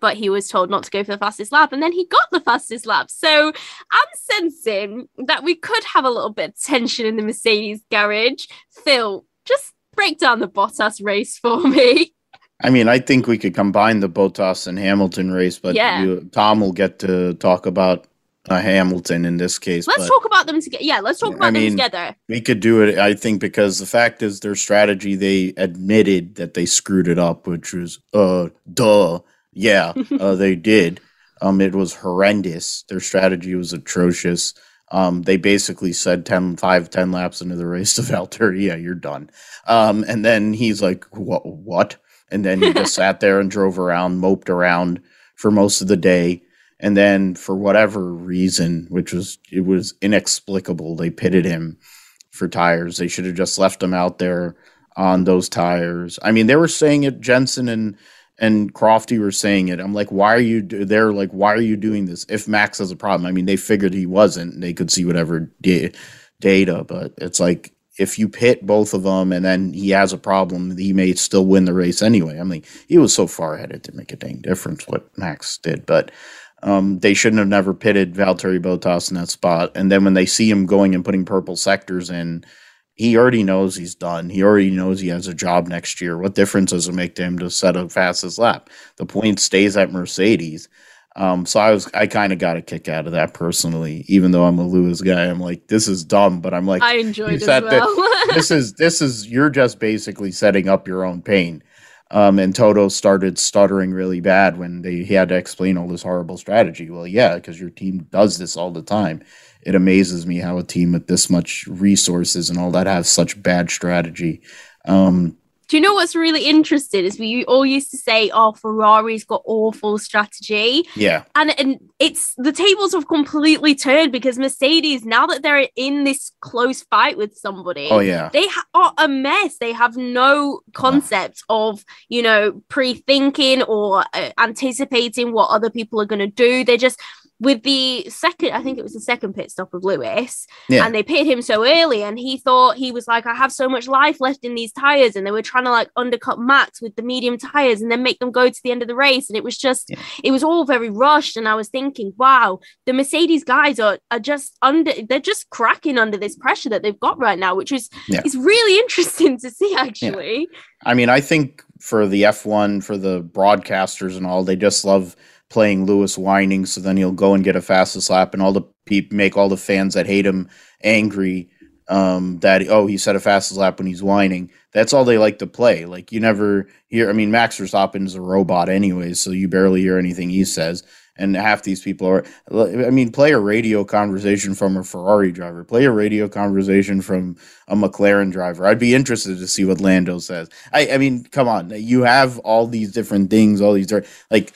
but he was told not to go for the fastest lap and then he got the fastest lap. So I'm sensing that we could have a little bit of tension in the Mercedes garage. Phil, just break down the Bottas race for me. I mean, I think we could combine the Bottas and Hamilton race, but yeah. you, Tom will get to talk about uh, Hamilton in this case. Let's talk about them together. Yeah, let's talk about I them mean, together. We could do it, I think, because the fact is their strategy, they admitted that they screwed it up, which was, uh, duh. Yeah, uh, they did. Um, it was horrendous. Their strategy was atrocious. Um, they basically said 10, 5, 10 laps into the race to Valtteri, yeah, you're done. Um, and then he's like, what? What? And then he just sat there and drove around, moped around for most of the day. And then for whatever reason, which was it was inexplicable, they pitted him for tires. They should have just left him out there on those tires. I mean, they were saying it, Jensen and and Crofty were saying it. I'm like, why are you? They're like, why are you doing this? If Max has a problem, I mean, they figured he wasn't. They could see whatever da- data, but it's like if you pit both of them and then he has a problem, he may still win the race anyway. I mean, he was so far ahead it didn't make a dang difference what Max did, but. Um, they shouldn't have never pitted Valtteri Bottas in that spot. And then when they see him going and putting purple sectors in, he already knows he's done. He already knows he has a job next year. What difference does it make to him to set a fastest lap? The point stays at Mercedes. Um, so I was I kind of got a kick out of that personally, even though I'm a Lewis guy. I'm like, this is dumb, but I'm like, I enjoyed it well. this is this is you're just basically setting up your own pain. Um, and Toto started stuttering really bad when they he had to explain all this horrible strategy. Well, yeah, because your team does this all the time it amazes me how a team with this much resources and all that has such bad strategy. Um, do you know what's really interesting is we all used to say, "Oh, Ferrari's got awful strategy." Yeah, and and it's the tables have completely turned because Mercedes now that they're in this close fight with somebody, oh yeah, they ha- are a mess. They have no concept of you know pre-thinking or uh, anticipating what other people are going to do. They're just with the second, I think it was the second pit stop of Lewis, yeah. and they pitted him so early, and he thought he was like, I have so much life left in these tires, and they were trying to like undercut Max with the medium tires and then make them go to the end of the race, and it was just, yeah. it was all very rushed, and I was thinking, wow, the Mercedes guys are are just under, they're just cracking under this pressure that they've got right now, which is yeah. is really interesting to see, actually. I mean, I think for the F1, for the broadcasters and all, they just love playing Lewis whining, so then he'll go and get a fastest lap, and all the people make all the fans that hate him angry. Um, that oh, he set a fastest lap when he's whining. That's all they like to play. Like you never hear. I mean, Max Verstappen is a robot anyway, so you barely hear anything he says. and half these people are. I mean, play a radio conversation from a Ferrari driver, play a radio conversation from a McLaren driver. I'd be interested to see what Lando says. I, I mean, come on, you have all these different things, all these like.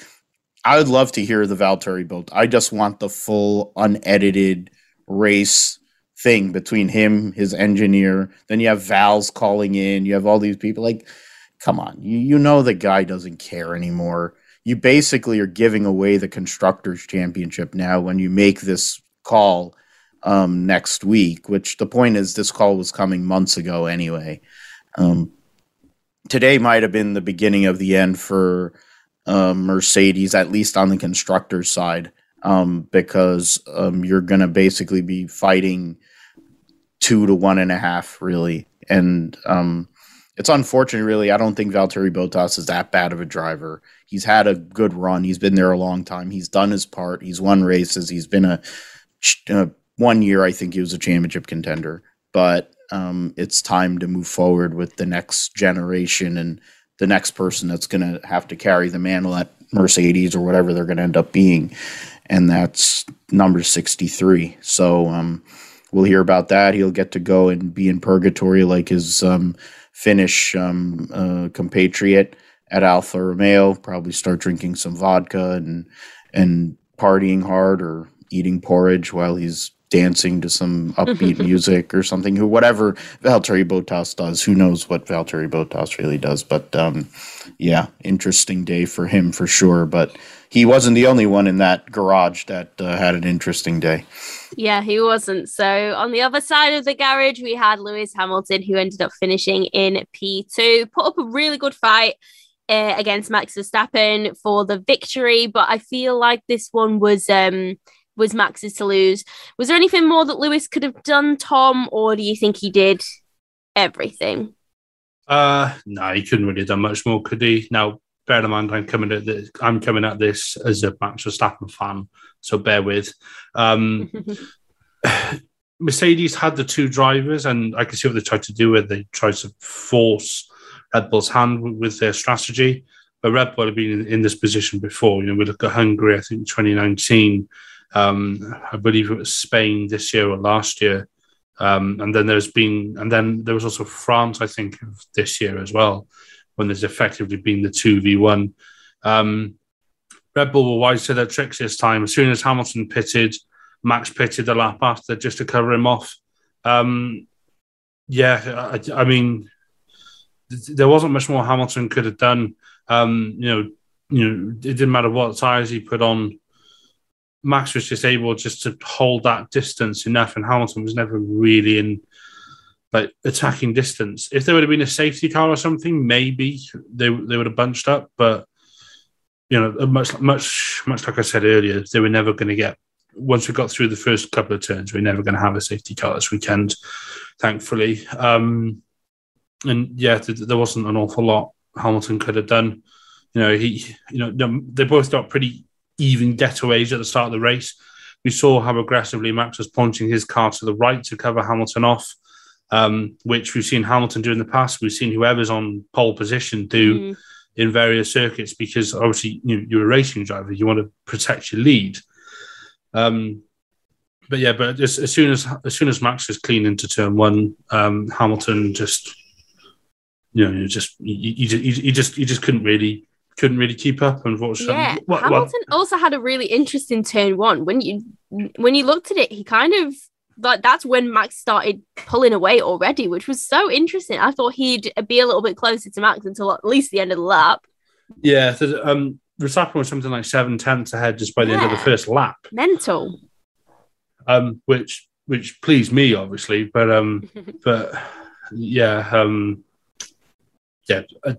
I would love to hear the Valtteri build. I just want the full unedited race thing between him, his engineer. Then you have Val's calling in. You have all these people. Like, come on, you you know the guy doesn't care anymore. You basically are giving away the constructors championship now when you make this call um, next week. Which the point is, this call was coming months ago anyway. Um, today might have been the beginning of the end for um, Mercedes, at least on the constructors side, um, because um, you're going to basically be fighting two to one and a half, really. And um, it's unfortunate, really. I don't think Valtteri Bottas is that bad of a driver. He's had a good run. He's been there a long time. He's done his part. He's won races. He's been a, a one year. I think he was a championship contender. But um, it's time to move forward with the next generation and the next person that's going to have to carry the mantle at Mercedes or whatever they're going to end up being, and that's number sixty three. So um, we'll hear about that. He'll get to go and be in purgatory like his um, Finnish um, uh, compatriot at Alfa Romeo. Probably start drinking some vodka and and partying hard or eating porridge while he's dancing to some upbeat music or something. Who whatever Valtteri Bottas does, who knows what Valtteri Bottas really does? But um, yeah, interesting day for him for sure. But he wasn't the only one in that garage that uh, had an interesting day. Yeah, he wasn't. So on the other side of the garage, we had Lewis Hamilton, who ended up finishing in P2, put up a really good fight. Uh, against Max Verstappen for the victory, but I feel like this one was um, was Max's to lose. Was there anything more that Lewis could have done, Tom, or do you think he did everything? Uh, no, he couldn't really have done much more, could he? Now, bear in mind, I'm coming at this, I'm coming at this as a Max Verstappen fan, so bear with. Um, Mercedes had the two drivers, and I can see what they tried to do with they tried to force Red Bull's hand with their strategy. But Red Bull have been in, in this position before. You know, we look at Hungary, I think 2019. Um, I believe it was Spain this year or last year. Um, and then there's been, and then there was also France, I think, this year as well, when there's effectively been the 2v1. Um, Red Bull were wise to their tricks this time. As soon as Hamilton pitted, Max pitted the lap after just to cover him off. Um, yeah, I, I, mean, there wasn't much more Hamilton could have done. Um, you know, you know, it didn't matter what tires he put on. Max was just able just to hold that distance enough, and Hamilton was never really in like attacking distance. If there would have been a safety car or something, maybe they they would have bunched up. But you know, much much much like I said earlier, they were never going to get. Once we got through the first couple of turns, we are never going to have a safety car this weekend, thankfully. Um, and yeah, there wasn't an awful lot Hamilton could have done. You know, he, you know, they both got pretty even getaways at the start of the race. We saw how aggressively Max was pointing his car to the right to cover Hamilton off, um, which we've seen Hamilton do in the past. We've seen whoever's on pole position do mm. in various circuits because obviously you, you're a racing driver, you want to protect your lead. Um, but yeah, but as, as, soon as as soon as Max is clean into turn one, um, Hamilton just you know you just you, you, you just you just couldn't really couldn't really keep up, unfortunately. Yeah, well, Hamilton well, also had a really interesting turn one. When you when you looked at it, he kind of like that's when Max started pulling away already, which was so interesting. I thought he'd be a little bit closer to Max until at least the end of the lap. Yeah, so, um, Verstappen was something like seven tenths ahead just by the yeah. end of the first lap. Mental. Um, which which pleased me obviously, but um, but yeah, um, yeah. Uh,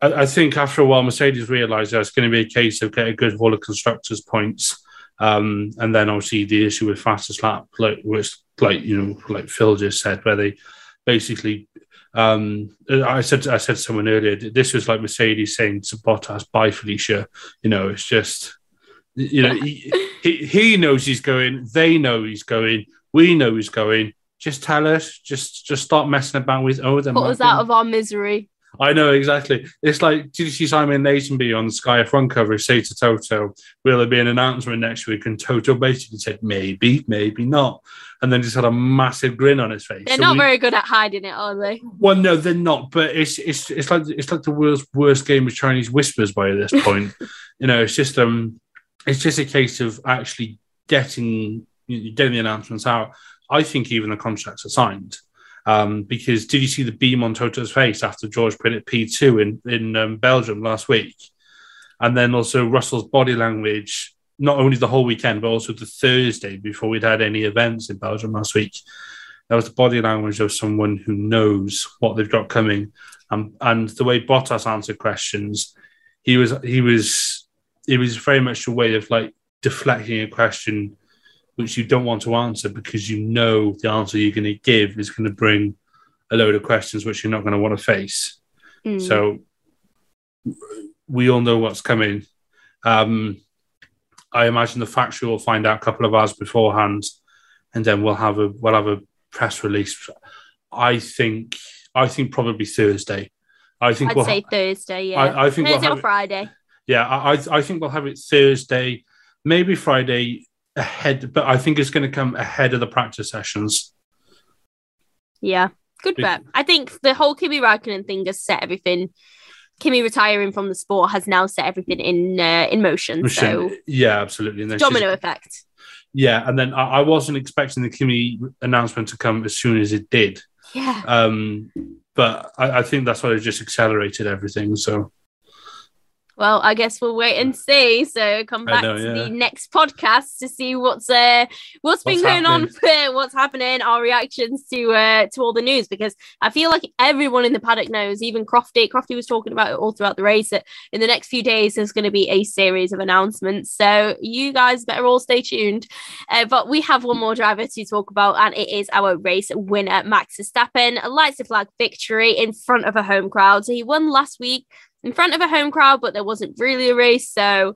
I, I think after a while, Mercedes realised that it's going to be a case of getting a good haul of constructors' points. Um, and then obviously the issue with fastest lap, like was like you know, like Phil just said, where they basically um, I said I said to someone earlier, this was like Mercedes saying to Bottas, "Bye, Felicia." You know, it's just you know he, he, he knows he's going, they know he's going, we know he's going. Just tell us, just just start messing about with oh, them. Put us out of our misery. I know exactly. It's like, did you see Simon Lazenby on the Sky F1 cover say to Toto, will there be an announcement next week? And Toto basically said, maybe, maybe not. And then just had a massive grin on his face. They're so not we, very good at hiding it, are they? Well, no, they're not. But it's it's it's like it's like the world's worst game of Chinese whispers by this point. you know, it's just um, it's just a case of actually getting getting the announcements out. I think even the contracts are signed. Um, because did you see the beam on Toto's face after George it P2 in, in um, Belgium last week? And then also Russell's body language, not only the whole weekend, but also the Thursday before we'd had any events in Belgium last week. That was the body language of someone who knows what they've got coming. Um, and the way Bottas answered questions, he was he was it was very much a way of like deflecting a question which you don't want to answer because you know the answer you're going to give is going to bring a load of questions which you're not going to want to face. Mm. So we all know what's coming. Um, I imagine the factory will find out a couple of hours beforehand, and then we'll have a we'll have a press release. I think I think probably Thursday. I think I'd we'll say ha- Thursday. Yeah, I, I think Thursday we'll or Friday. yeah, I I think we'll have it Thursday, maybe Friday ahead, but I think it's going to come ahead of the practice sessions. Yeah, good bet. I think the whole Kimi Raikkonen thing has set everything. Kimi retiring from the sport has now set everything in uh, in motion. motion. So yeah, absolutely. And domino effect. Yeah, and then I, I, wasn't expecting the Kimi announcement to come as soon as it did. Yeah. Um, but I, I think that's why it just accelerated everything. So well, I guess we'll wait and see. So come back know, to yeah. the next podcast to see what's uh what's, what's been going happening. on, what's happening, our reactions to uh to all the news because I feel like everyone in the paddock knows. Even Crofty, Crofty was talking about it all throughout the race. That in the next few days there's going to be a series of announcements. So you guys better all stay tuned. Uh, but we have one more driver to talk about, and it is our race winner, Max Verstappen. A lights the flag victory in front of a home crowd. So he won last week in front of a home crowd, but there wasn't really a race. So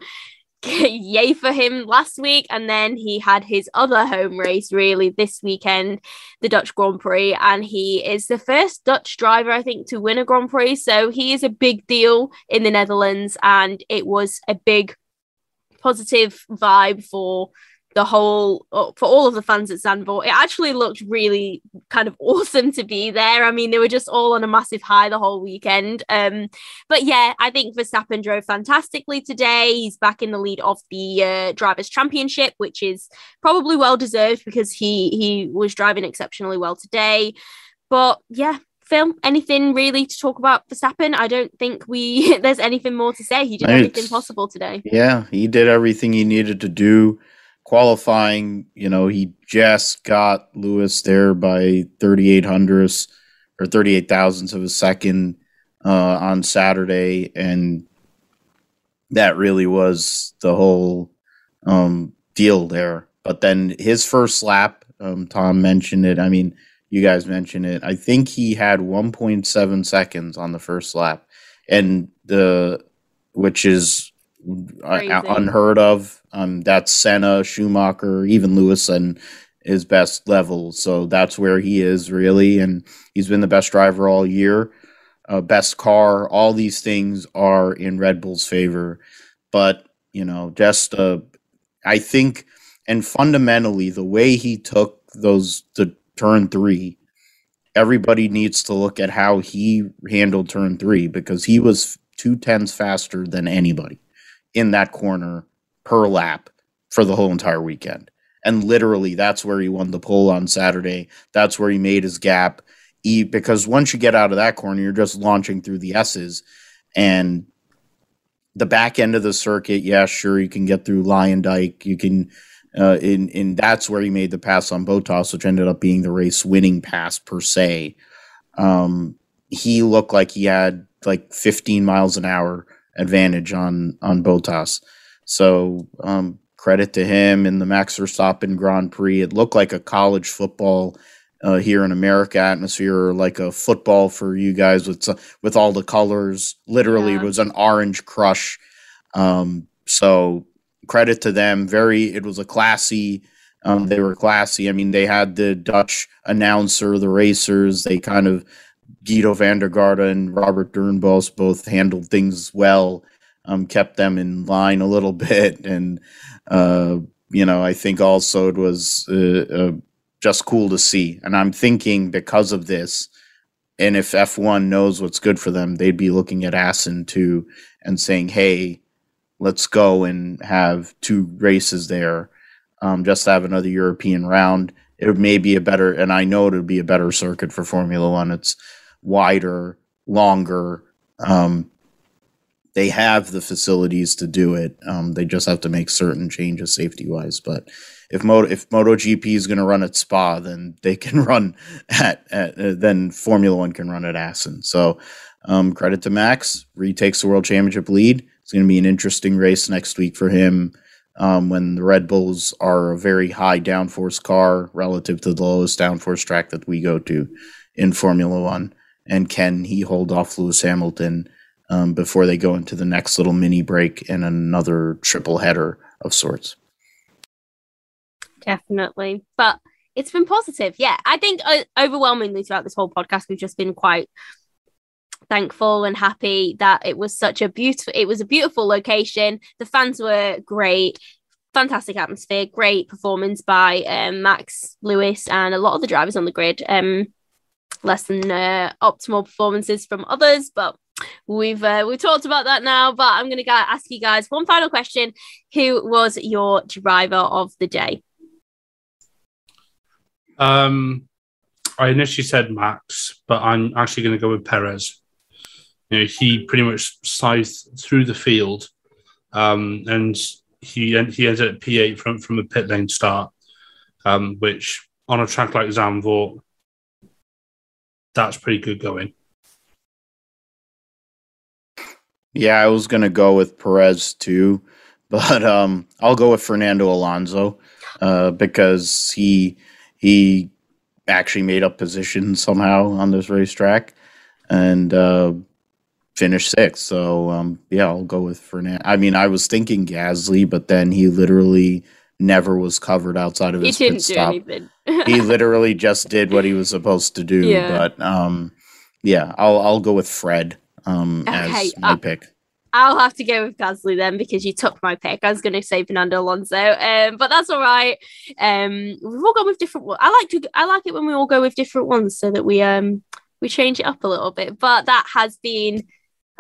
yay for him last week. And then he had his other home race really this weekend, the Dutch Grand Prix. And he is the first Dutch driver, I think, to win a Grand Prix. So he is a big deal in the Netherlands. And it was a big positive vibe for the whole uh, for all of the fans at Zandvoort. It actually looked really kind of awesome to be there. I mean, they were just all on a massive high the whole weekend. Um, but yeah, I think Verstappen drove fantastically today. He's back in the lead of the uh, drivers' championship, which is probably well deserved because he he was driving exceptionally well today. But yeah, Phil, anything really to talk about Verstappen? I don't think we there's anything more to say. He did everything possible today. Yeah, he did everything he needed to do qualifying, you know, he just got Lewis there by 38 hundredths or 38 thousandths of a second uh, on Saturday. And that really was the whole um, deal there. But then his first lap, um, Tom mentioned it. I mean, you guys mentioned it. I think he had 1.7 seconds on the first lap. And the, which is uh, unheard of. Um, that's Senna, Schumacher, even Lewis, and his best level. So that's where he is really, and he's been the best driver all year. Uh, best car, all these things are in Red Bull's favor. But you know, just uh, I think, and fundamentally, the way he took those the turn three, everybody needs to look at how he handled turn three because he was two tenths faster than anybody in that corner per lap for the whole entire weekend. And literally, that's where he won the pole on Saturday. That's where he made his gap. He, because once you get out of that corner, you're just launching through the S's. And the back end of the circuit, yeah, sure, you can get through Luyendyk. You can, uh, in, in that's where he made the pass on Bottas, which ended up being the race winning pass per se. Um, he looked like he had like 15 miles an hour advantage on on Bottas. So um, credit to him in the Max Verstappen Grand Prix. It looked like a college football uh, here in America atmosphere, or like a football for you guys with with all the colors. Literally, yeah. it was an orange crush. Um, so credit to them. Very, it was a classy. Um, they were classy. I mean, they had the Dutch announcer, the racers. They kind of Giedo van der Garde and Robert Doornbos both handled things well, um, kept them in line a little bit. And, uh, you know, I think also it was uh, uh, just cool to see. And I'm thinking because of this, and if F1 knows what's good for them, they'd be looking at Assen too and saying, hey, let's go and have two races there, um, just have another European round. It may be a better, and I know it would be a better circuit for Formula One. It's wider, longer. Um, they have the facilities to do it. Um, they just have to make certain changes safety wise. But if Moto if MotoGP is going to run at Spa, then they can run at, at uh, then Formula One can run at Assen. So um, credit to Max, retakes the world championship lead. It's going to be an interesting race next week for him. Um, when the Red Bulls are a very high downforce car relative to the lowest downforce track that we go to in Formula One. And can he hold off Lewis Hamilton um, before they go into the next little mini break and another triple header of sorts? Definitely. But it's been positive. Yeah. I think uh, overwhelmingly throughout this whole podcast, we've just been quite thankful and happy that it was such a beautiful it was a beautiful location the fans were great fantastic atmosphere great performance by um, max lewis and a lot of the drivers on the grid um less than uh, optimal performances from others but we've uh, we talked about that now but i'm going to ask you guys one final question. Who was your driver of the day? Um i initially said max but i'm actually going to go with perez. You know, he pretty much sized through the field, um, and he he ended at P8 from from a pit lane start, um, which on a track like Zandvoort, that's pretty good going. Yeah, I was gonna go with Perez too, but um, I'll go with Fernando Alonso uh, because he he actually made up position somehow on this racetrack, and uh, finished sixth. So um, yeah, I'll go with Fernando. I mean, I was thinking Gasly, but then he literally never was covered outside of his he pit stop. Anything. he literally just did what he was supposed to do. Yeah. But um, yeah, I'll I'll go with Fred um, okay, as my uh, pick. I'll have to go with Gasly then because you took my pick. I was going to say Fernando Alonso, um, but that's all right. Um, we've all gone with different. I like to. I like it when we all go with different ones so that we um we change it up a little bit. But that has been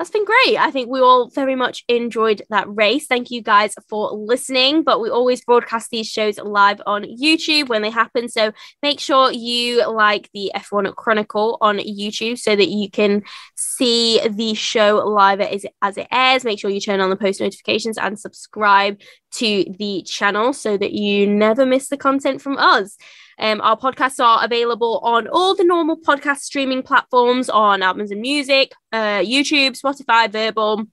that's been great. I think we all very much enjoyed that race. Thank you guys for listening. But we always broadcast these shows live on YouTube when they happen. So make sure you like the F1 Chronicle on YouTube so that you can see the show live as, as it airs. Make sure you turn on the post notifications and subscribe to the channel so that you never miss the content from us. Um, our podcasts are available on all the normal podcast streaming platforms on Amazon Music, uh, YouTube, Spotify, Verbal,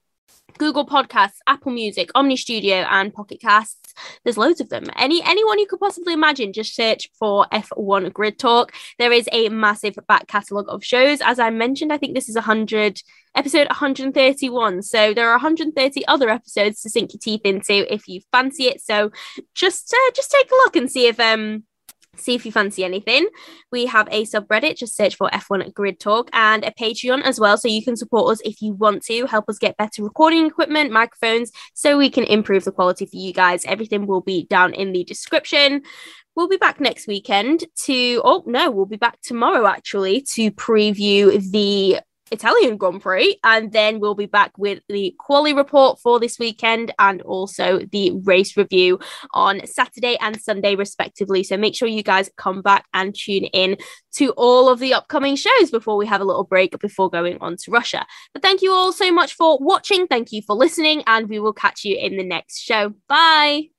Google Podcasts, Apple Music, Omny Studio, and Pocket Casts. There's loads of them. Any anyone you could possibly imagine, just search for F1 Grid Talk. There is a massive back catalogue of shows. As I mentioned, I think this is 100 episode 131. So there are 130 other episodes to sink your teeth into if you fancy it. So just uh, just take a look and see if um see if you fancy anything. We have a subreddit, just search for F1 Grid Talk, and a Patreon as well. So you can support us if you want to, help us get better recording equipment, microphones, so we can improve the quality for you guys. Everything will be down in the description. We'll be back next weekend to, oh no, we'll be back tomorrow actually to preview the Italian Grand Prix. And then we'll be back with the quali report for this weekend and also the race review on Saturday and Sunday, respectively. So make sure you guys come back and tune in to all of the upcoming shows before we have a little break before going on to Russia. But thank you all so much for watching. Thank you for listening, and we will catch you in the next show. Bye.